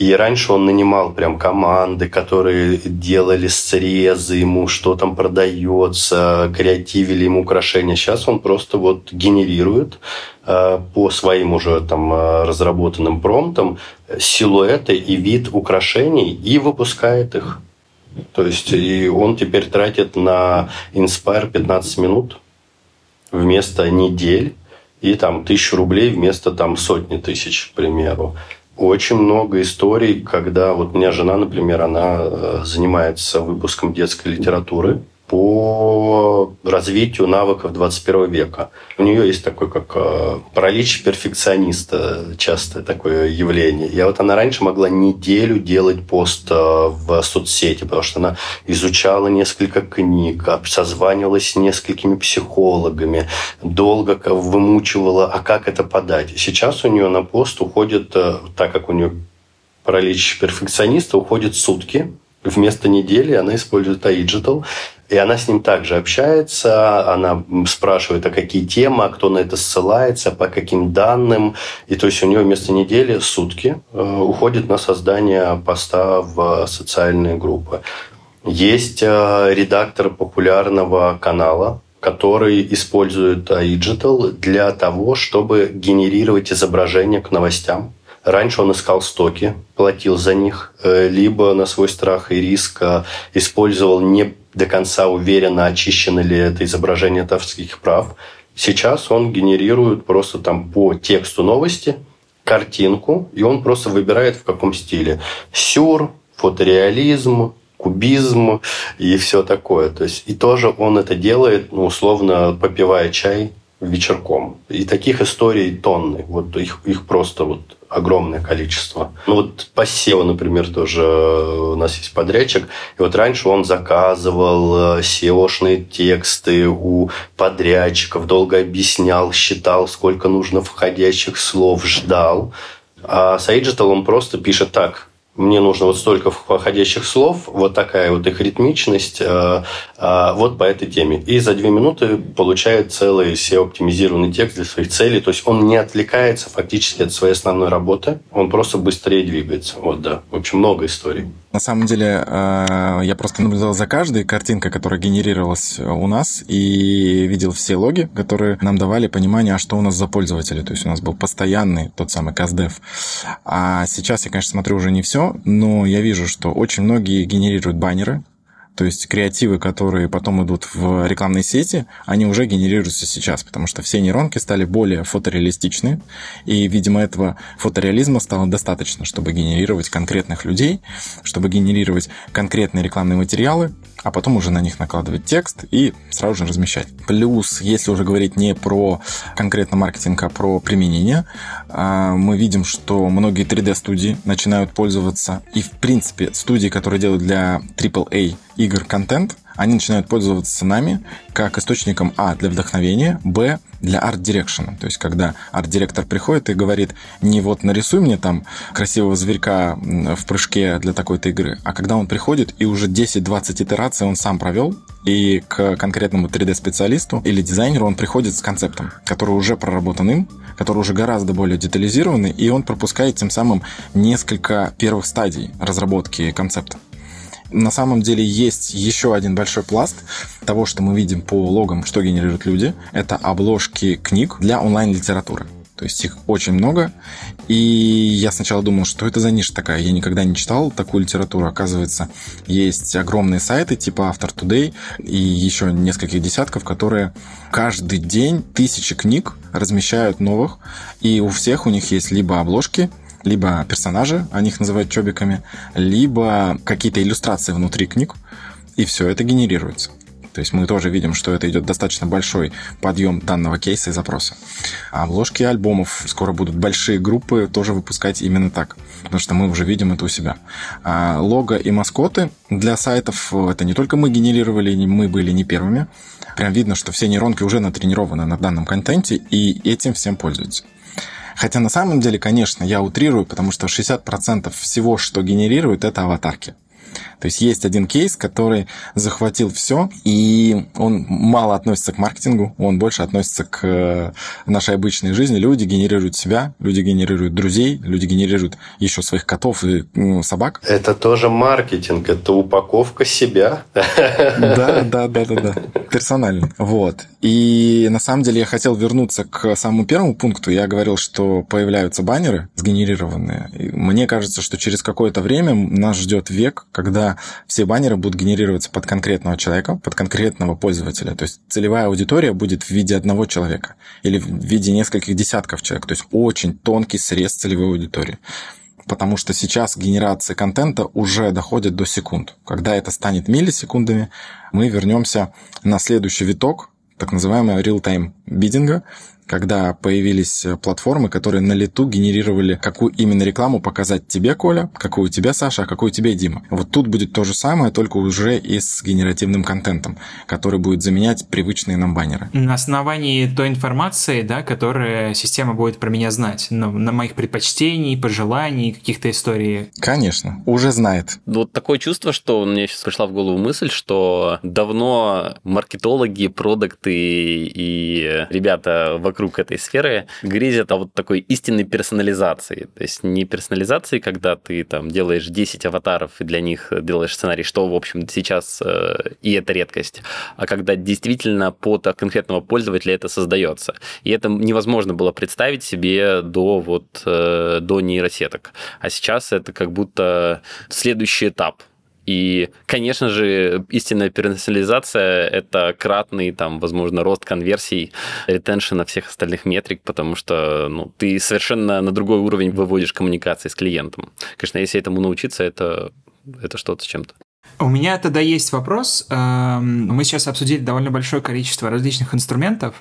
и раньше он нанимал прям команды, которые делали срезы ему, что там продается, креативили ему украшения. Сейчас он просто вот генерирует э, по своим уже там э, разработанным промптам силуэты и вид украшений и выпускает их. То есть и он теперь тратит на Inspire 15 минут вместо недель и там тысячу рублей вместо там сотни тысяч, к примеру очень много историй, когда вот у меня жена, например, она э, занимается выпуском детской литературы по развитию навыков 21 века. У нее есть такой, как э, паралич перфекциониста, часто такое явление. Я вот она раньше могла неделю делать пост э, в соцсети, потому что она изучала несколько книг, созванивалась с несколькими психологами, долго вымучивала, а как это подать. Сейчас у нее на пост уходит, э, так как у нее паралич перфекциониста, уходит сутки, Вместо недели она использует Agital. И она с ним также общается, она спрашивает, а какие темы, а кто на это ссылается, по каким данным. И то есть у нее вместо недели сутки э, уходит на создание поста в социальные группы. Есть э, редактор популярного канала, который использует Digital для того, чтобы генерировать изображения к новостям. Раньше он искал стоки, платил за них, э, либо на свой страх и риск использовал не до конца уверенно, очищено ли это изображение от авторских прав. Сейчас он генерирует просто там по тексту новости картинку, и он просто выбирает в каком стиле. Сюр, фотореализм, кубизм и все такое. То есть, и тоже он это делает, ну, условно, попивая чай вечерком. И таких историй тонны. Вот их, их просто вот огромное количество. Ну вот по SEO, например, тоже у нас есть подрядчик. И вот раньше он заказывал э, SEO-шные тексты у подрядчиков, долго объяснял, считал, сколько нужно входящих слов, ждал. А с Agital он просто пишет так, мне нужно вот столько входящих слов, вот такая вот их ритмичность, э, э, вот по этой теме. И за две минуты получает целый SEO-оптимизированный текст для своих целей. То есть он не отвлекается фактически от своей основной работы, он просто быстрее двигается. Вот, да. В общем, много историй. На самом деле, э, я просто наблюдал за каждой картинкой, которая генерировалась у нас, и видел все логи, которые нам давали понимание, а что у нас за пользователи. То есть у нас был постоянный тот самый CastDev. А сейчас я, конечно, смотрю уже не все, но я вижу, что очень многие генерируют баннеры, то есть креативы, которые потом идут в рекламной сети, они уже генерируются сейчас, потому что все нейронки стали более фотореалистичны, и, видимо, этого фотореализма стало достаточно, чтобы генерировать конкретных людей, чтобы генерировать конкретные рекламные материалы, а потом уже на них накладывать текст и сразу же размещать. Плюс, если уже говорить не про конкретно маркетинг, а про применение, а, мы видим, что многие 3D-студии начинают пользоваться, и, в принципе, студии, которые делают для AAA игр контент, они начинают пользоваться нами как источником А для вдохновения, Б для арт-дирекшена. То есть, когда арт-директор приходит и говорит, не вот нарисуй мне там красивого зверька в прыжке для такой-то игры, а когда он приходит и уже 10-20 итераций он сам провел, и к конкретному 3D-специалисту или дизайнеру он приходит с концептом, который уже проработан им, который уже гораздо более детализированный, и он пропускает тем самым несколько первых стадий разработки концепта. На самом деле есть еще один большой пласт того, что мы видим по логам, что генерируют люди. Это обложки книг для онлайн-литературы. То есть их очень много. И я сначала думал, что это за ниша такая. Я никогда не читал такую литературу. Оказывается, есть огромные сайты типа Автор Today и еще нескольких десятков, которые каждый день тысячи книг размещают новых. И у всех у них есть либо обложки, либо персонажи, они их называют чобиками, либо какие-то иллюстрации внутри книг, и все это генерируется. То есть мы тоже видим, что это идет достаточно большой подъем данного кейса и запроса. А обложки альбомов скоро будут большие группы тоже выпускать именно так, потому что мы уже видим это у себя. А лого и маскоты для сайтов это не только мы генерировали, мы были не первыми. Прям видно, что все нейронки уже натренированы на данном контенте и этим всем пользуются. Хотя на самом деле, конечно, я утрирую, потому что 60% всего, что генерирует, это аватарки. То есть есть один кейс, который захватил все, и он мало относится к маркетингу, он больше относится к э, нашей обычной жизни. Люди генерируют себя, люди генерируют друзей, люди генерируют еще своих котов и ну, собак. Это тоже маркетинг, это упаковка себя. Да, да, да, да, да. Персонально. Вот. И на самом деле я хотел вернуться к самому первому пункту. Я говорил, что появляются баннеры сгенерированные. И мне кажется, что через какое-то время нас ждет век, когда все баннеры будут генерироваться под конкретного человека, под конкретного пользователя. То есть целевая аудитория будет в виде одного человека или в виде нескольких десятков человек. То есть очень тонкий срез целевой аудитории потому что сейчас генерация контента уже доходит до секунд. Когда это станет миллисекундами, мы вернемся на следующий виток, так называемого real-time бидинга, когда появились э, платформы, которые на лету генерировали, какую именно рекламу показать тебе, Коля, какую у тебя, Саша, а какую тебе, Дима. Вот тут будет то же самое, только уже и с генеративным контентом, который будет заменять привычные нам баннеры. На основании той информации, да, которая система будет про меня знать, ну, на моих предпочтений, пожеланий, каких-то историй. Конечно, уже знает. Вот такое чувство, что мне сейчас пришла в голову мысль, что давно маркетологи, продукты и ребята вокруг вокруг этой сферы грезят о вот такой истинной персонализации. То есть не персонализации, когда ты там делаешь 10 аватаров и для них делаешь сценарий, что, в общем, сейчас э, и это редкость, а когда действительно под конкретного пользователя это создается. И это невозможно было представить себе до вот э, до нейросеток. А сейчас это как будто следующий этап и, конечно же, истинная персонализация – это кратный, там, возможно, рост конверсий, ретеншена всех остальных метрик, потому что ну, ты совершенно на другой уровень выводишь коммуникации с клиентом. Конечно, если этому научиться, это, это что-то с чем-то. У меня тогда есть вопрос. Эм, мы сейчас обсудили довольно большое количество различных инструментов,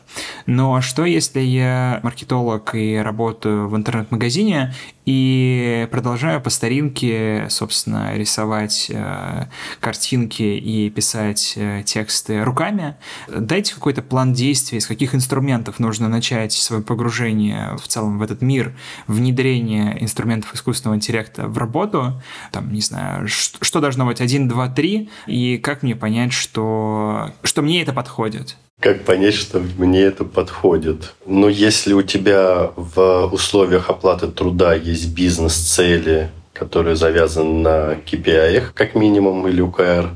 но что если я маркетолог и работаю в интернет-магазине и продолжаю по старинке, собственно, рисовать э, картинки и писать э, тексты руками? Дайте какой-то план действий, с каких инструментов нужно начать свое погружение в целом в этот мир, внедрение инструментов искусственного интеллекта в работу. Там, не знаю, что должно быть один, два, три, и как мне понять, что, что мне это подходит? Как понять, что мне это подходит? Ну, если у тебя в условиях оплаты труда есть бизнес-цели, которые завязаны на KPI, как минимум, или УКР,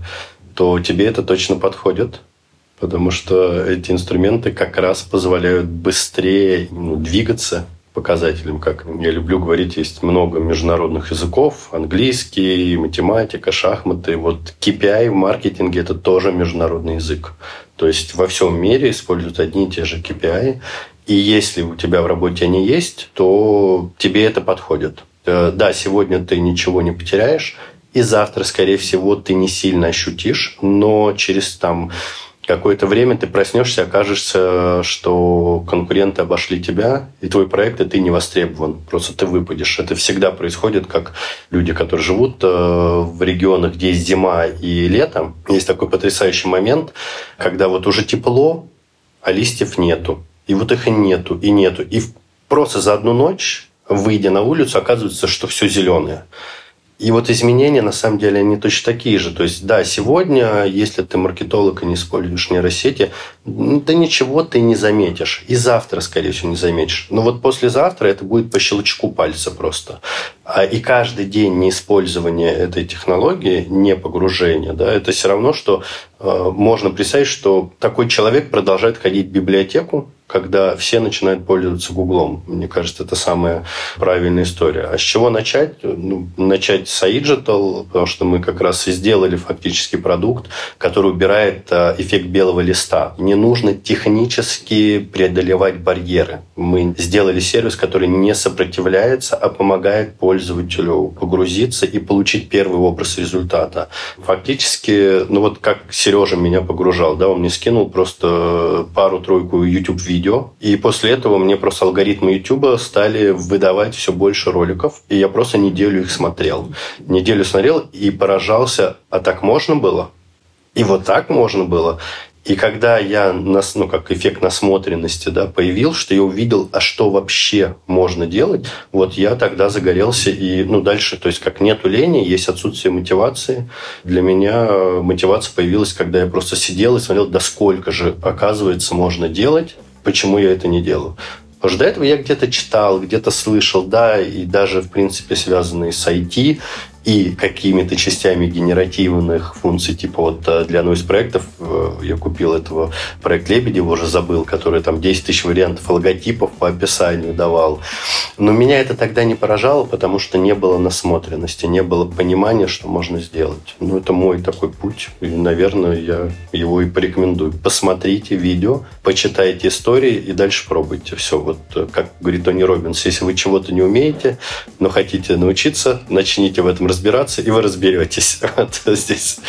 то тебе это точно подходит. Потому что эти инструменты как раз позволяют быстрее ну, двигаться показателям, как я люблю говорить, есть много международных языков, английский, математика, шахматы. Вот KPI в маркетинге – это тоже международный язык. То есть во всем мире используют одни и те же KPI. И если у тебя в работе они есть, то тебе это подходит. Э, да, сегодня ты ничего не потеряешь, и завтра, скорее всего, ты не сильно ощутишь, но через там какое-то время ты проснешься, окажешься, что конкуренты обошли тебя, и твой проект, и ты не востребован. Просто ты выпадешь. Это всегда происходит, как люди, которые живут э, в регионах, где есть зима и лето. Есть такой потрясающий момент, когда вот уже тепло, а листьев нету. И вот их и нету, и нету. И просто за одну ночь, выйдя на улицу, оказывается, что все зеленое. И вот изменения, на самом деле, они точно такие же. То есть, да, сегодня, если ты маркетолог и не используешь нейросети, да ничего ты не заметишь. И завтра, скорее всего, не заметишь. Но вот послезавтра это будет по щелчку пальца просто. А и каждый день неиспользования этой технологии, не погружения, да, это все равно, что можно представить, что такой человек продолжает ходить в библиотеку, когда все начинают пользоваться Гуглом. Мне кажется, это самая правильная история. А с чего начать? Ну, начать с iDigital, потому что мы как раз и сделали фактически продукт, который убирает а, эффект белого листа. Не нужно технически преодолевать барьеры. Мы сделали сервис, который не сопротивляется, а помогает пользователю погрузиться и получить первый образ результата. Фактически, ну вот как Сережа меня погружал, да, он мне скинул просто пару-тройку YouTube-видео, видео. И после этого мне просто алгоритмы YouTube стали выдавать все больше роликов. И я просто неделю их смотрел. Неделю смотрел и поражался, а так можно было? И вот так можно было. И когда я, ну, как эффект насмотренности да, появил, что я увидел, а что вообще можно делать, вот я тогда загорелся и, ну, дальше, то есть как нету лени, есть отсутствие мотивации. Для меня мотивация появилась, когда я просто сидел и смотрел, да сколько же, оказывается, можно делать почему я это не делаю. Потому что до этого я где-то читал, где-то слышал, да, и даже, в принципе, связанные с IT, и какими-то частями генеративных функций, типа вот э, для одного из проектов э, я купил этого проект Лебедева, уже забыл, который там 10 тысяч вариантов логотипов по описанию давал. Но меня это тогда не поражало, потому что не было насмотренности, не было понимания, что можно сделать. Ну, это мой такой путь, и, наверное, я его и порекомендую. Посмотрите видео, почитайте истории и дальше пробуйте. Все, вот э, как говорит Тони Робинс, если вы чего-то не умеете, но хотите научиться, начните в этом разбираться, и вы разберетесь. Вот здесь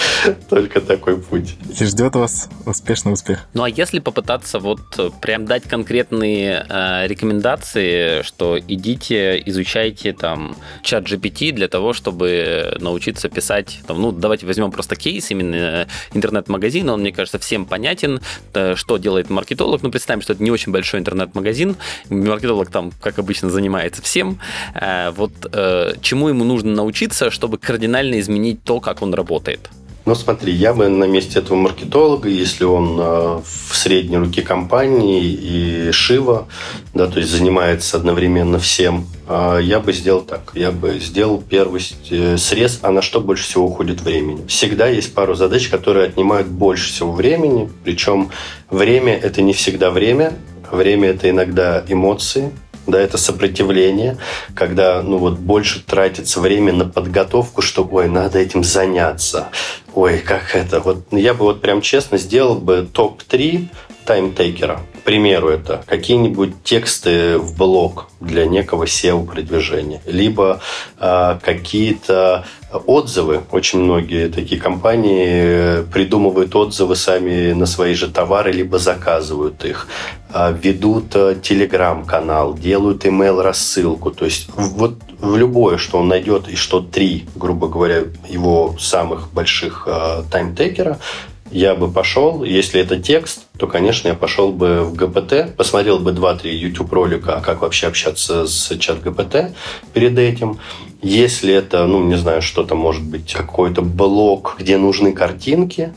только такой путь. И ждет вас успешный успех. Ну а если попытаться вот прям дать конкретные э, рекомендации, что идите, изучайте там чат GPT для того, чтобы научиться писать, там, ну давайте возьмем просто кейс именно интернет-магазина, он, мне кажется, всем понятен, э, что делает маркетолог. Ну представим, что это не очень большой интернет-магазин, маркетолог там, как обычно, занимается всем. Э, вот э, чему ему нужно научиться, чтобы кардинально изменить то, как он работает? Ну, смотри, я бы на месте этого маркетолога, если он э, в средней руке компании и Шива, да, то есть занимается одновременно всем, э, я бы сделал так. Я бы сделал первый э, срез, а на что больше всего уходит времени. Всегда есть пару задач, которые отнимают больше всего времени, причем время – это не всегда время, время – это иногда эмоции, да, это сопротивление, когда, ну вот, больше тратится время на подготовку, что, ой, надо этим заняться. Ой, как это? Вот я бы вот прям честно сделал бы топ-3 таймтейкера. К примеру, это какие-нибудь тексты в блог для некого SEO-продвижения, либо э, какие-то отзывы. Очень многие такие компании придумывают отзывы сами на свои же товары, либо заказывают их, э, ведут э, телеграм-канал, делают email-рассылку. То есть вот в любое, что он найдет, и что три, грубо говоря, его самых больших э, таймтейкера, я бы пошел, если это текст, то, конечно, я пошел бы в ГПТ, посмотрел бы 2-3 YouTube ролика, как вообще общаться с чат ГПТ перед этим. Если это, ну, не знаю, что-то может быть, какой-то блок, где нужны картинки,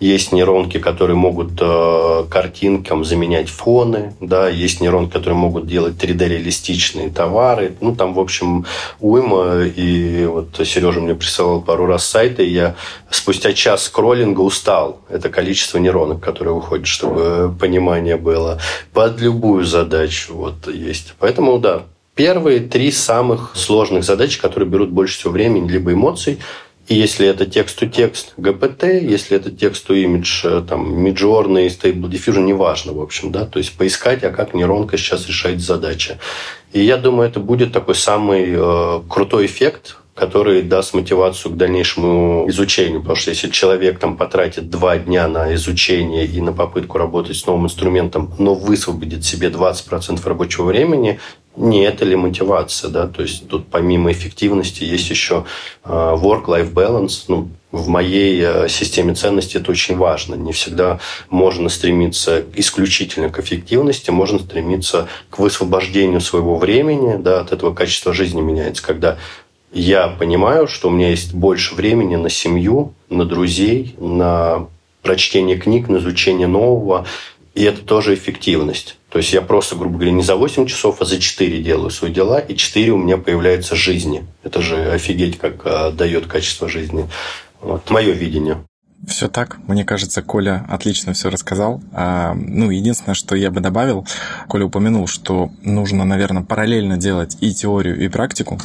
есть нейронки, которые могут э, картинкам заменять фоны, да, есть нейронки, которые могут делать 3D-реалистичные товары. Ну, там, в общем, уйма. И вот Сережа мне присылал пару раз сайты, и я спустя час скроллинга устал. Это количество нейронок, которые уходят, чтобы понимание было под любую задачу. Вот есть. Поэтому, да, первые три самых сложных задачи, которые берут больше всего времени либо эмоций, и если это текст-то-текст ГПТ, если это текст-то-имидж, э, там, Midjourney, Stable Diffusion, неважно, в общем, да, то есть поискать, а как нейронка сейчас решает задачи. И я думаю, это будет такой самый э, крутой эффект, который даст мотивацию к дальнейшему изучению. Потому что если человек там потратит два дня на изучение и на попытку работать с новым инструментом, но высвободит себе 20% рабочего времени, не это ли мотивация, да? То есть тут помимо эффективности есть еще э, work-life balance. Ну, в моей э, системе ценностей это очень важно. Не всегда можно стремиться исключительно к эффективности, можно стремиться к высвобождению своего времени, да, от этого качество жизни меняется, когда я понимаю, что у меня есть больше времени на семью, на друзей, на прочтение книг, на изучение нового. И это тоже эффективность. То есть я просто, грубо говоря, не за 8 часов, а за 4 делаю свои дела, и 4 у меня появляются жизни. Это же офигеть, как э, дает качество жизни. Вот мое видение. Все так. Мне кажется, Коля отлично все рассказал. А, ну, единственное, что я бы добавил, Коля упомянул, что нужно, наверное, параллельно делать и теорию, и практику.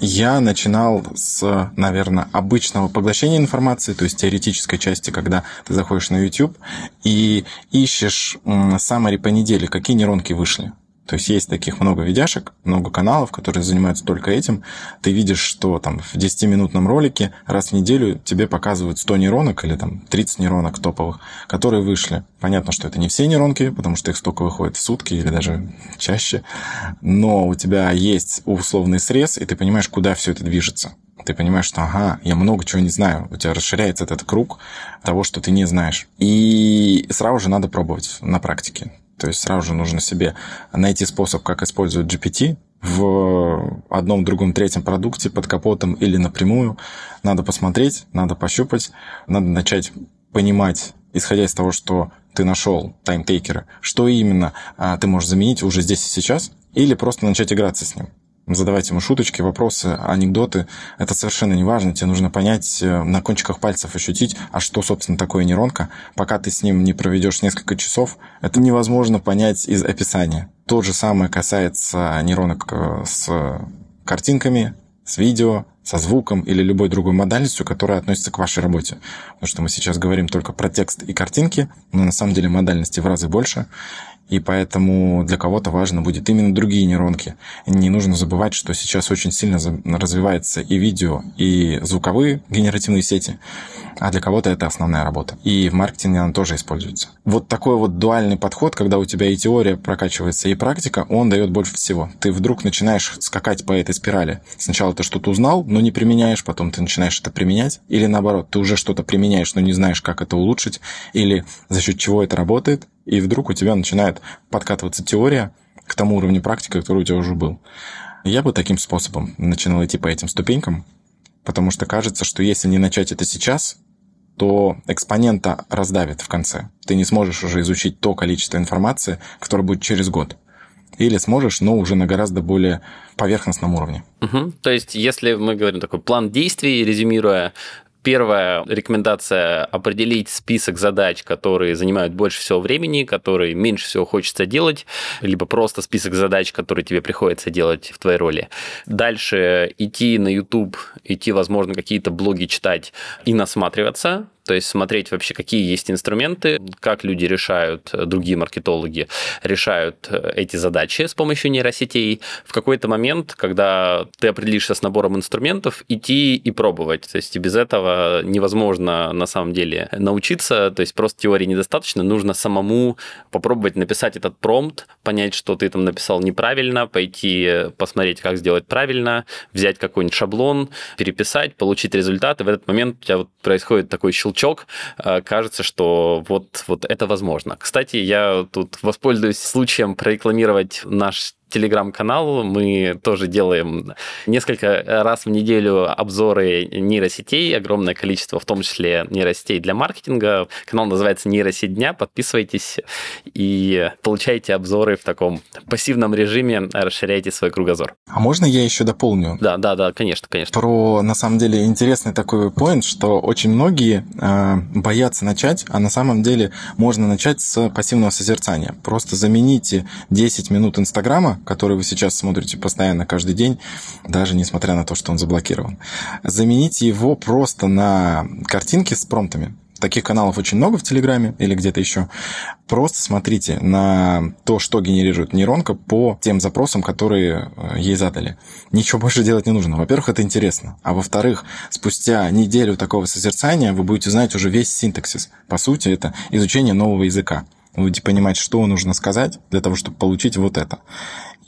Я начинал с, наверное, обычного поглощения информации, то есть теоретической части, когда ты заходишь на YouTube и ищешь саммари по неделе, какие нейронки вышли. То есть есть таких много видяшек, много каналов, которые занимаются только этим. Ты видишь, что там в 10-минутном ролике раз в неделю тебе показывают 100 нейронок или там 30 нейронок топовых, которые вышли. Понятно, что это не все нейронки, потому что их столько выходит в сутки или даже чаще. Но у тебя есть условный срез, и ты понимаешь, куда все это движется. Ты понимаешь, что ага, я много чего не знаю. У тебя расширяется этот круг того, что ты не знаешь. И сразу же надо пробовать на практике. То есть сразу же нужно себе найти способ, как использовать GPT в одном, другом, третьем продукте под капотом или напрямую. Надо посмотреть, надо пощупать, надо начать понимать, исходя из того, что ты нашел таймтейкера, что именно а, ты можешь заменить уже здесь и сейчас, или просто начать играться с ним задавать ему шуточки, вопросы, анекдоты. Это совершенно не важно. Тебе нужно понять, э, на кончиках пальцев ощутить, а что, собственно, такое нейронка. Пока ты с ним не проведешь несколько часов, это невозможно понять из описания. То же самое касается нейронок э, с картинками, с видео, со звуком или любой другой модальностью, которая относится к вашей работе. Потому что мы сейчас говорим только про текст и картинки, но на самом деле модальности в разы больше и поэтому для кого-то важно будет именно другие нейронки. Не нужно забывать, что сейчас очень сильно развивается и видео, и звуковые генеративные сети, а для кого-то это основная работа. И в маркетинге она тоже используется. Вот такой вот дуальный подход, когда у тебя и теория прокачивается, и практика, он дает больше всего. Ты вдруг начинаешь скакать по этой спирали. Сначала ты что-то узнал, но не применяешь, потом ты начинаешь это применять, или наоборот, ты уже что-то применяешь, но не знаешь, как это улучшить, или за счет чего это работает, и вдруг у тебя начинает подкатываться теория к тому уровню практики, который у тебя уже был. Я бы таким способом начинал идти по этим ступенькам, потому что кажется, что если не начать это сейчас, то экспонента раздавит в конце. Ты не сможешь уже изучить то количество информации, которое будет через год. Или сможешь, но уже на гораздо более поверхностном уровне. Угу. То есть, если мы говорим такой план действий, резюмируя, Первая рекомендация – определить список задач, которые занимают больше всего времени, которые меньше всего хочется делать, либо просто список задач, которые тебе приходится делать в твоей роли. Дальше идти на YouTube, идти, возможно, какие-то блоги читать и насматриваться, то есть смотреть вообще, какие есть инструменты, как люди решают, э, другие маркетологи решают э, эти задачи с помощью нейросетей. В какой-то момент, когда ты определишься с набором инструментов, идти и пробовать. То есть без этого невозможно на самом деле научиться, то есть просто теории недостаточно, нужно самому попробовать написать этот промпт, понять, что ты там написал неправильно, пойти посмотреть, как сделать правильно, взять какой-нибудь шаблон, переписать, получить результат, и в этот момент у тебя вот происходит такой щелчок щелчок, э, кажется, что вот, вот это возможно. Кстати, я тут воспользуюсь случаем прорекламировать наш телеграм-канал. Мы тоже делаем несколько раз в неделю обзоры нейросетей, огромное количество, в том числе нейросетей для маркетинга. Канал называется «Нейросеть дня». Подписывайтесь и получайте обзоры в таком пассивном режиме, расширяйте свой кругозор. А можно я еще дополню? Да, да, да, конечно, конечно. Про, на самом деле, интересный такой поинт, что очень многие э, боятся начать, а на самом деле можно начать с пассивного созерцания. Просто замените 10 минут Инстаграма который вы сейчас смотрите постоянно каждый день, даже несмотря на то, что он заблокирован. Замените его просто на картинки с промптами. Таких каналов очень много в Телеграме или где-то еще. Просто смотрите на то, что генерирует нейронка по тем запросам, которые э, ей задали. Ничего больше делать не нужно. Во-первых, это интересно. А во-вторых, спустя неделю такого созерцания вы будете знать уже весь синтаксис. По сути, это изучение нового языка. Будете понимать, что нужно сказать для того, чтобы получить вот это.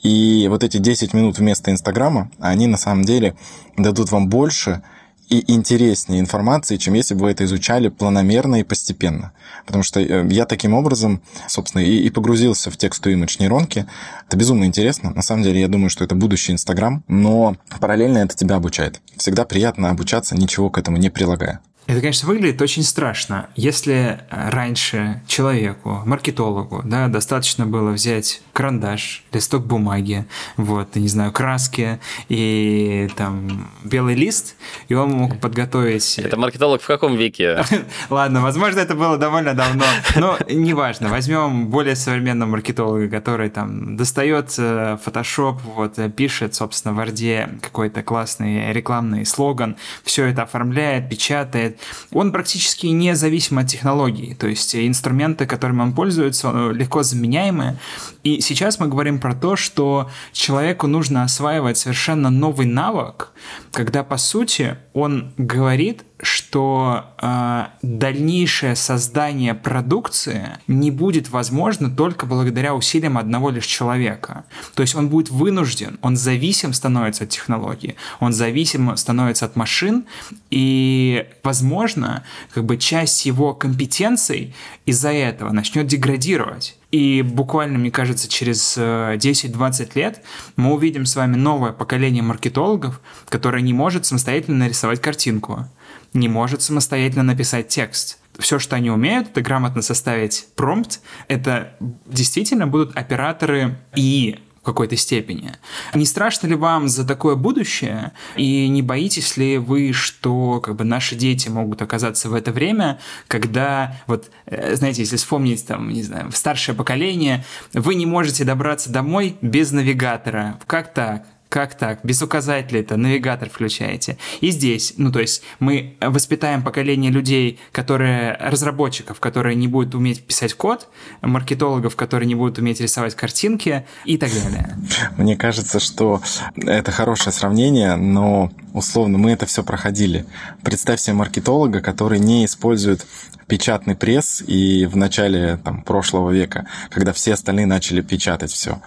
И вот эти 10 минут вместо Инстаграма, они на самом деле дадут вам больше и интереснее информации, чем если бы вы это изучали планомерно и постепенно. Потому что э, я таким образом, собственно, и, и погрузился в текст имидж нейронки. Это безумно интересно. На самом деле, я думаю, что это будущий Инстаграм, но параллельно это тебя обучает. Всегда приятно обучаться, ничего к этому не прилагая. Это, конечно, выглядит очень страшно. Если э, раньше человеку, маркетологу, да, достаточно было взять карандаш, листок бумаги, вот, не знаю, краски и там белый лист, и он мог подготовить... Это маркетолог в каком веке? Ладно, возможно, это было довольно давно, но неважно. Возьмем более современного маркетолога, который там достает э, Photoshop, вот, э, пишет, собственно, в Word какой-то классный рекламный слоган, все это оформляет, печатает, он практически независим от технологий, то есть инструменты, которыми он пользуется, легко заменяемые. И сейчас мы говорим про то, что человеку нужно осваивать совершенно новый навык, когда, по сути, он говорит, что э, дальнейшее создание продукции не будет возможно только благодаря усилиям одного лишь человека. То есть он будет вынужден, он зависим становится от технологии, он зависим становится от машин, и, возможно, как бы часть его компетенций из-за этого начнет деградировать. И буквально, мне кажется, через 10-20 э, лет мы увидим с вами новое поколение маркетологов, которое не может самостоятельно нарисовать картинку не может самостоятельно написать текст. Все, что они умеют, это грамотно составить промпт. Это действительно будут операторы и в какой-то степени. Не страшно ли вам за такое будущее? И не боитесь ли вы, что как бы наши дети могут оказаться в это время, когда, вот, э, знаете, если вспомнить, там, не знаю, старшее поколение, вы не можете добраться домой без навигатора. Как так? Как так? Без указателя это навигатор включаете. И здесь, ну то есть мы воспитаем поколение людей, которые, разработчиков, которые не будут уметь писать код, маркетологов, которые не будут уметь рисовать картинки и так далее. Мне кажется, что это хорошее сравнение, но условно мы это все проходили. Представь себе маркетолога, который не использует печатный пресс и в начале там, прошлого века, когда все остальные начали печатать все.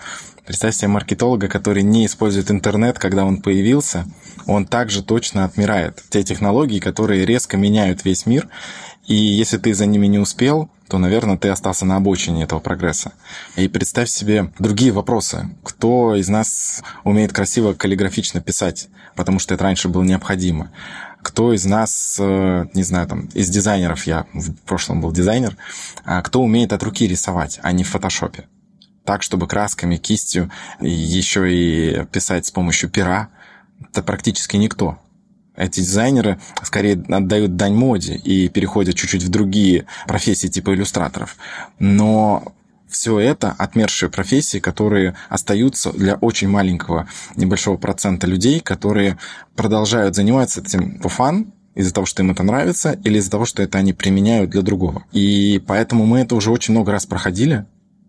Представь себе маркетолога, который не использует интернет, когда он появился, он также точно отмирает. Те технологии, которые резко меняют весь мир, и если ты за ними не успел, то, наверное, ты остался на обочине этого прогресса. И представь себе другие вопросы. Кто из нас умеет красиво каллиграфично писать, потому что это раньше было необходимо? Кто из нас, э, не знаю, там, из дизайнеров, я в прошлом был дизайнер, а кто умеет от руки рисовать, а не в фотошопе? Так, чтобы красками, кистью, еще и писать с помощью пера, это практически никто. Эти дизайнеры скорее отдают дань моде и переходят чуть-чуть в другие профессии типа иллюстраторов. Но все это отмершие профессии, которые остаются для очень маленького небольшого процента людей, которые продолжают заниматься этим по фан, из-за того, что им это нравится, или из-за того, что это они применяют для другого. И поэтому мы это уже очень много раз проходили,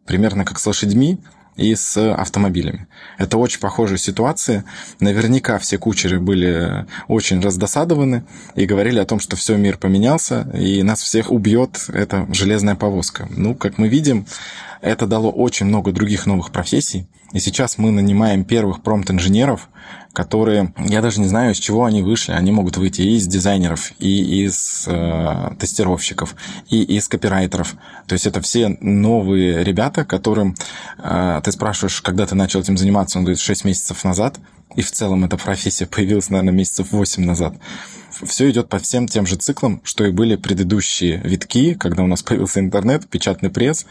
примерно как с лошадьми и с автомобилями. Это очень похожая ситуация. Наверняка все кучеры были очень раздосадованы и говорили о том, что все, мир поменялся, и нас всех убьет эта железная повозка. Ну, как мы видим, это дало очень много других новых профессий. И сейчас мы нанимаем первых промпт-инженеров, которые, я даже не знаю, из чего они вышли. Они могут выйти и из дизайнеров, и из э, тестировщиков, и из копирайтеров. То есть это все новые ребята, которым э, ты спрашиваешь, когда ты начал этим заниматься, он говорит, 6 месяцев назад. И в целом эта профессия появилась, наверное, месяцев 8 назад. Все идет по всем тем же циклам, что и были предыдущие витки, когда у нас появился интернет, печатный пресс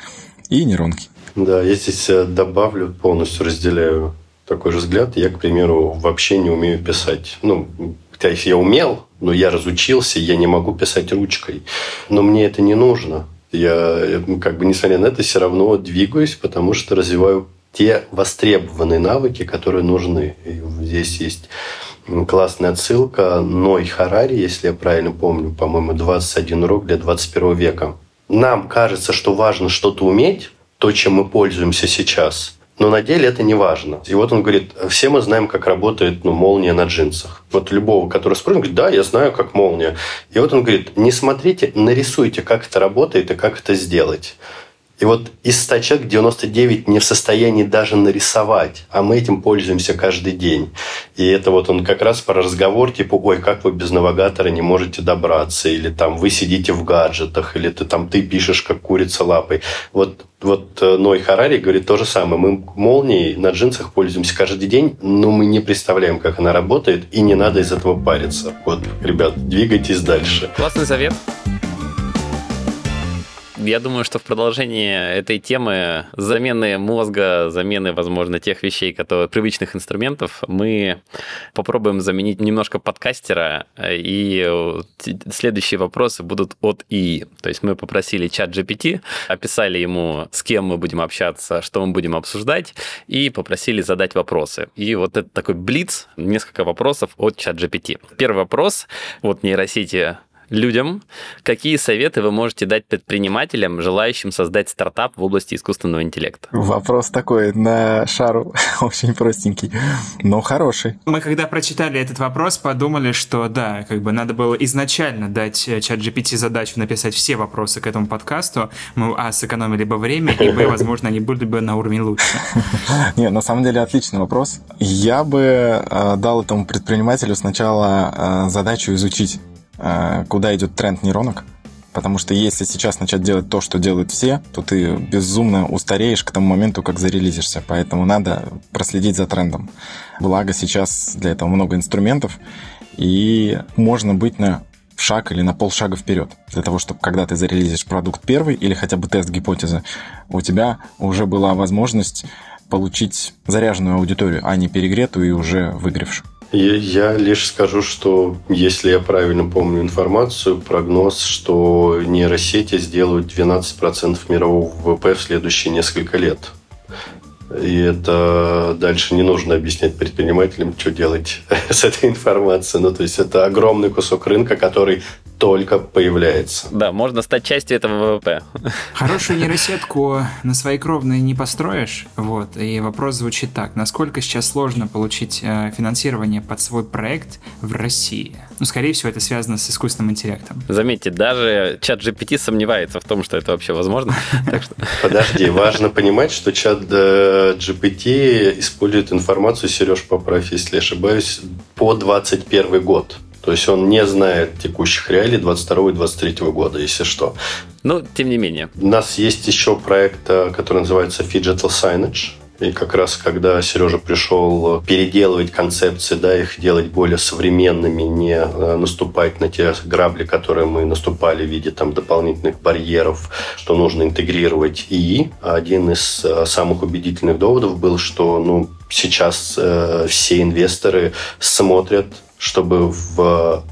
и нейронки. Да, я здесь э, добавлю, полностью разделяю такой же взгляд. Я, к примеру, вообще не умею писать. Ну, есть я умел, но я разучился, я не могу писать ручкой. Но мне это не нужно. Я, э, как бы, несмотря на это, все равно двигаюсь, потому что развиваю те востребованные навыки, которые нужны. И здесь есть классная отсылка Ной Харари, если я правильно помню, по-моему, 21 урок для 21 века. Нам кажется, что важно что-то уметь, то, чем мы пользуемся сейчас – но на деле это не важно. И вот он говорит, все мы знаем, как работает ну, молния на джинсах. Вот любого, который спросит, говорит, да, я знаю, как молния. И вот он говорит, не смотрите, нарисуйте, как это работает и как это сделать. И вот из 100 человек 99 не в состоянии даже нарисовать, а мы этим пользуемся каждый день. И это вот он как раз про разговор, типа, ой, как вы без навигатора не можете добраться, или там вы сидите в гаджетах, или ты там ты пишешь, как курица лапой. Вот вот э, Ной Харари говорит то же самое. Мы молнией на джинсах пользуемся каждый день, но мы не представляем, как она работает, и не надо из этого париться. Вот, ребят, двигайтесь дальше. Классный совет я думаю, что в продолжении этой темы замены мозга, замены, возможно, тех вещей, которые привычных инструментов, мы попробуем заменить немножко подкастера, и следующие вопросы будут от ИИ. То есть мы попросили чат GPT, описали ему, с кем мы будем общаться, что мы будем обсуждать, и попросили задать вопросы. И вот это такой блиц, несколько вопросов от чат GPT. Первый вопрос от нейросети людям, какие советы вы можете дать предпринимателям, желающим создать стартап в области искусственного интеллекта? Вопрос такой на шару, очень простенький, но хороший. Мы когда прочитали этот вопрос, подумали, что да, как бы надо было изначально дать э, чат GPT задачу написать все вопросы к этому подкасту. Мы, а, сэкономили бы время, и, б, возможно, они были бы на уровень лучше. Нет, на самом деле отличный вопрос. Я бы э, дал этому предпринимателю сначала э, задачу изучить куда идет тренд нейронок. Потому что если сейчас начать делать то, что делают все, то ты безумно устареешь к тому моменту, как зарелизишься. Поэтому надо проследить за трендом. Благо сейчас для этого много инструментов, и можно быть на шаг или на полшага вперед. Для того, чтобы когда ты зарелизишь продукт первый или хотя бы тест гипотезы, у тебя уже была возможность получить заряженную аудиторию, а не перегретую и уже выгревшую. Я лишь скажу, что если я правильно помню информацию, прогноз, что нейросети сделают 12% мирового ВВП в следующие несколько лет. И это дальше не нужно объяснять предпринимателям, что делать с этой информацией. Ну, то есть это огромный кусок рынка, который только появляется. Да, можно стать частью этого ВВП. Хорошую нейросетку на своей кровной не построишь. Вот. И вопрос звучит так. Насколько сейчас сложно получить э, финансирование под свой проект в России? Ну, скорее всего, это связано с искусственным интеллектом. Заметьте, даже чат GPT сомневается в том, что это вообще возможно. Подожди, важно понимать, что чат GPT использует информацию, Сереж, поправь, если ошибаюсь, по 21 год. То есть он не знает текущих реалий 22 и 23 года, если что. Ну, тем не менее. У нас есть еще проект, э, который называется Digital Signage. И как раз когда Сережа пришел переделывать концепции, да, их делать более современными, не э, наступать на те грабли, которые мы наступали в виде там дополнительных барьеров, что нужно интегрировать ИИ. Один из э, самых убедительных доводов был, что ну, сейчас э, все инвесторы смотрят чтобы в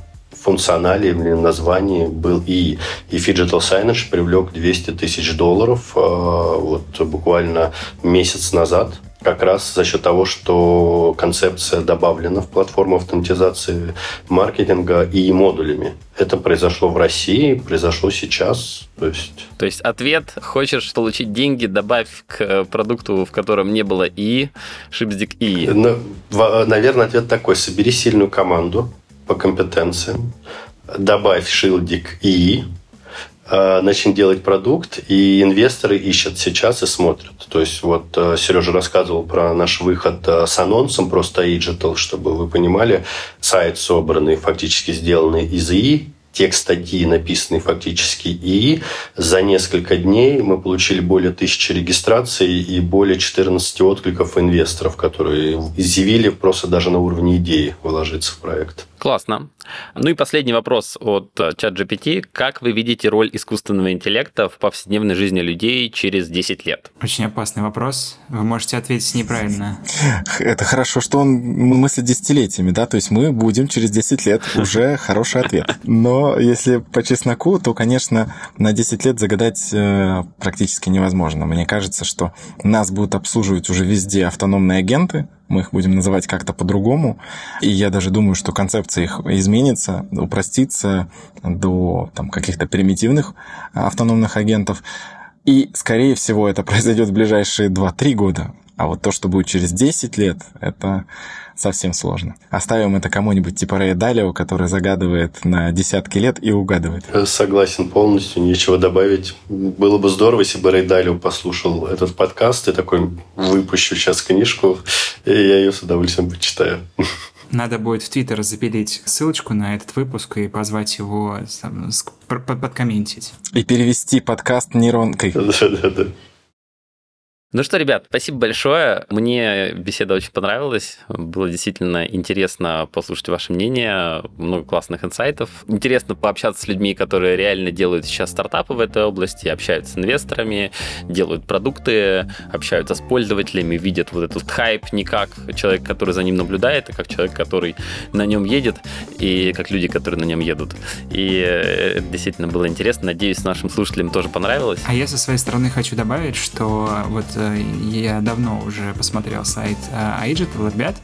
функционале или названии был и И Digital Signage привлек 200 тысяч долларов э, вот буквально месяц назад как раз за счет того, что концепция добавлена в платформу автоматизации маркетинга и модулями. Это произошло в России, произошло сейчас. То есть... то есть ответ, хочешь получить деньги, добавь к продукту, в котором не было и шипздик и. Наверное, ответ такой. Собери сильную команду по компетенциям, добавь шилдик и Э, начнем делать продукт, и инвесторы ищут сейчас и смотрят. То есть вот э, Сережа рассказывал про наш выход э, с анонсом просто Digital, чтобы вы понимали, сайт собранный, фактически сделанный из ИИ, текст статьи, написанный фактически ИИ. За несколько дней мы получили более тысячи регистраций и более 14 откликов инвесторов, которые изъявили просто даже на уровне идеи вложиться в проект. Классно. Ну и последний вопрос от ChatGPT. Как вы видите роль искусственного интеллекта в повседневной жизни людей через 10 лет? Очень опасный вопрос. Вы можете ответить неправильно. Это хорошо, что он мыслит десятилетиями, да? То есть мы будем через 10 лет уже хороший ответ. Но если по чесноку, то, конечно, на 10 лет загадать э, практически невозможно. Мне кажется, что нас будут обслуживать уже везде автономные агенты, мы их будем называть как-то по-другому. И я даже думаю, что концепция их изменится, упростится до там, каких-то примитивных автономных агентов. И, скорее всего, это произойдет в ближайшие 2-3 года. А вот то, что будет через 10 лет, это совсем сложно. Оставим это кому-нибудь типа Рэя Далио, который загадывает на десятки лет и угадывает. Согласен полностью, нечего добавить. Было бы здорово, если бы Рэй Далио послушал этот подкаст и такой, выпущу сейчас книжку, и я ее с удовольствием почитаю. Надо будет в Твиттер запилить ссылочку на этот выпуск и позвать его подкомментить. И перевести подкаст нейронкой. Да-да-да. Ну что, ребят, спасибо большое. Мне беседа очень понравилась. Было действительно интересно послушать ваше мнение, много классных инсайтов. Интересно пообщаться с людьми, которые реально делают сейчас стартапы в этой области, общаются с инвесторами, делают продукты, общаются с пользователями, видят вот этот хайп не как человек, который за ним наблюдает, а как человек, который на нем едет, и как люди, которые на нем едут. И это действительно было интересно. Надеюсь, нашим слушателям тоже понравилось. А я со своей стороны хочу добавить, что вот я давно уже посмотрел сайт iGital, ребят,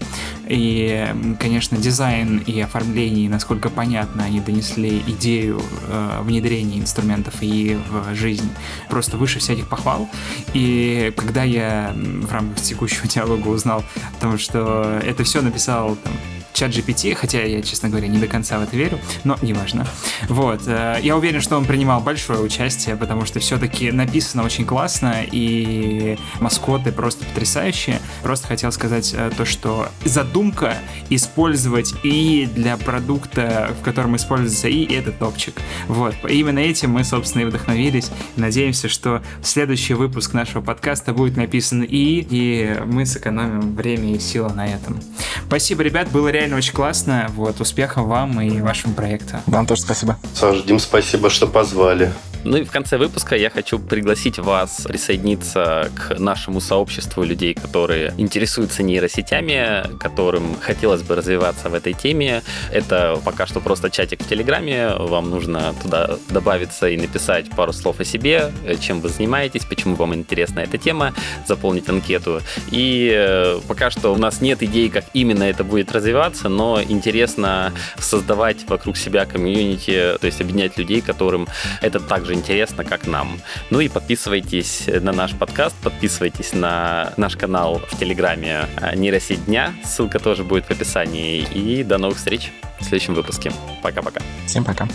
и, конечно, дизайн и оформление, насколько понятно, они донесли идею э, внедрения инструментов и в жизнь просто выше всяких похвал. И когда я в рамках текущего диалога узнал о том, что это все написал там, чат GPT, хотя я, честно говоря, не до конца в это верю, но неважно. Вот. Э, я уверен, что он принимал большое участие, потому что все-таки написано очень классно, и маскоты просто потрясающие. Просто хотел сказать э, то, что задумка использовать и для продукта, в котором используется и, это топчик. Вот. Именно этим мы, собственно, и вдохновились. Надеемся, что следующий выпуск нашего подкаста будет написан и, и мы сэкономим время и силы на этом. Спасибо, ребят, было реально очень классно. Вот, успехов вам и вашему проекту. Вам тоже спасибо. Саш, Дим, спасибо, что позвали. Ну и в конце выпуска я хочу пригласить вас присоединиться к нашему сообществу людей, которые интересуются нейросетями, которым хотелось бы развиваться в этой теме. Это пока что просто чатик в Телеграме. Вам нужно туда добавиться и написать пару слов о себе, чем вы занимаетесь, почему вам интересна эта тема, заполнить анкету. И э, пока что у нас нет идей, как именно это будет развиваться, но интересно создавать вокруг себя комьюнити, то есть объединять людей, которым это также же интересно, как нам. Ну и подписывайтесь на наш подкаст, подписывайтесь на наш канал в Телеграме «Нейросеть дня». Ссылка тоже будет в описании. И до новых встреч в следующем выпуске. Пока-пока. Всем пока.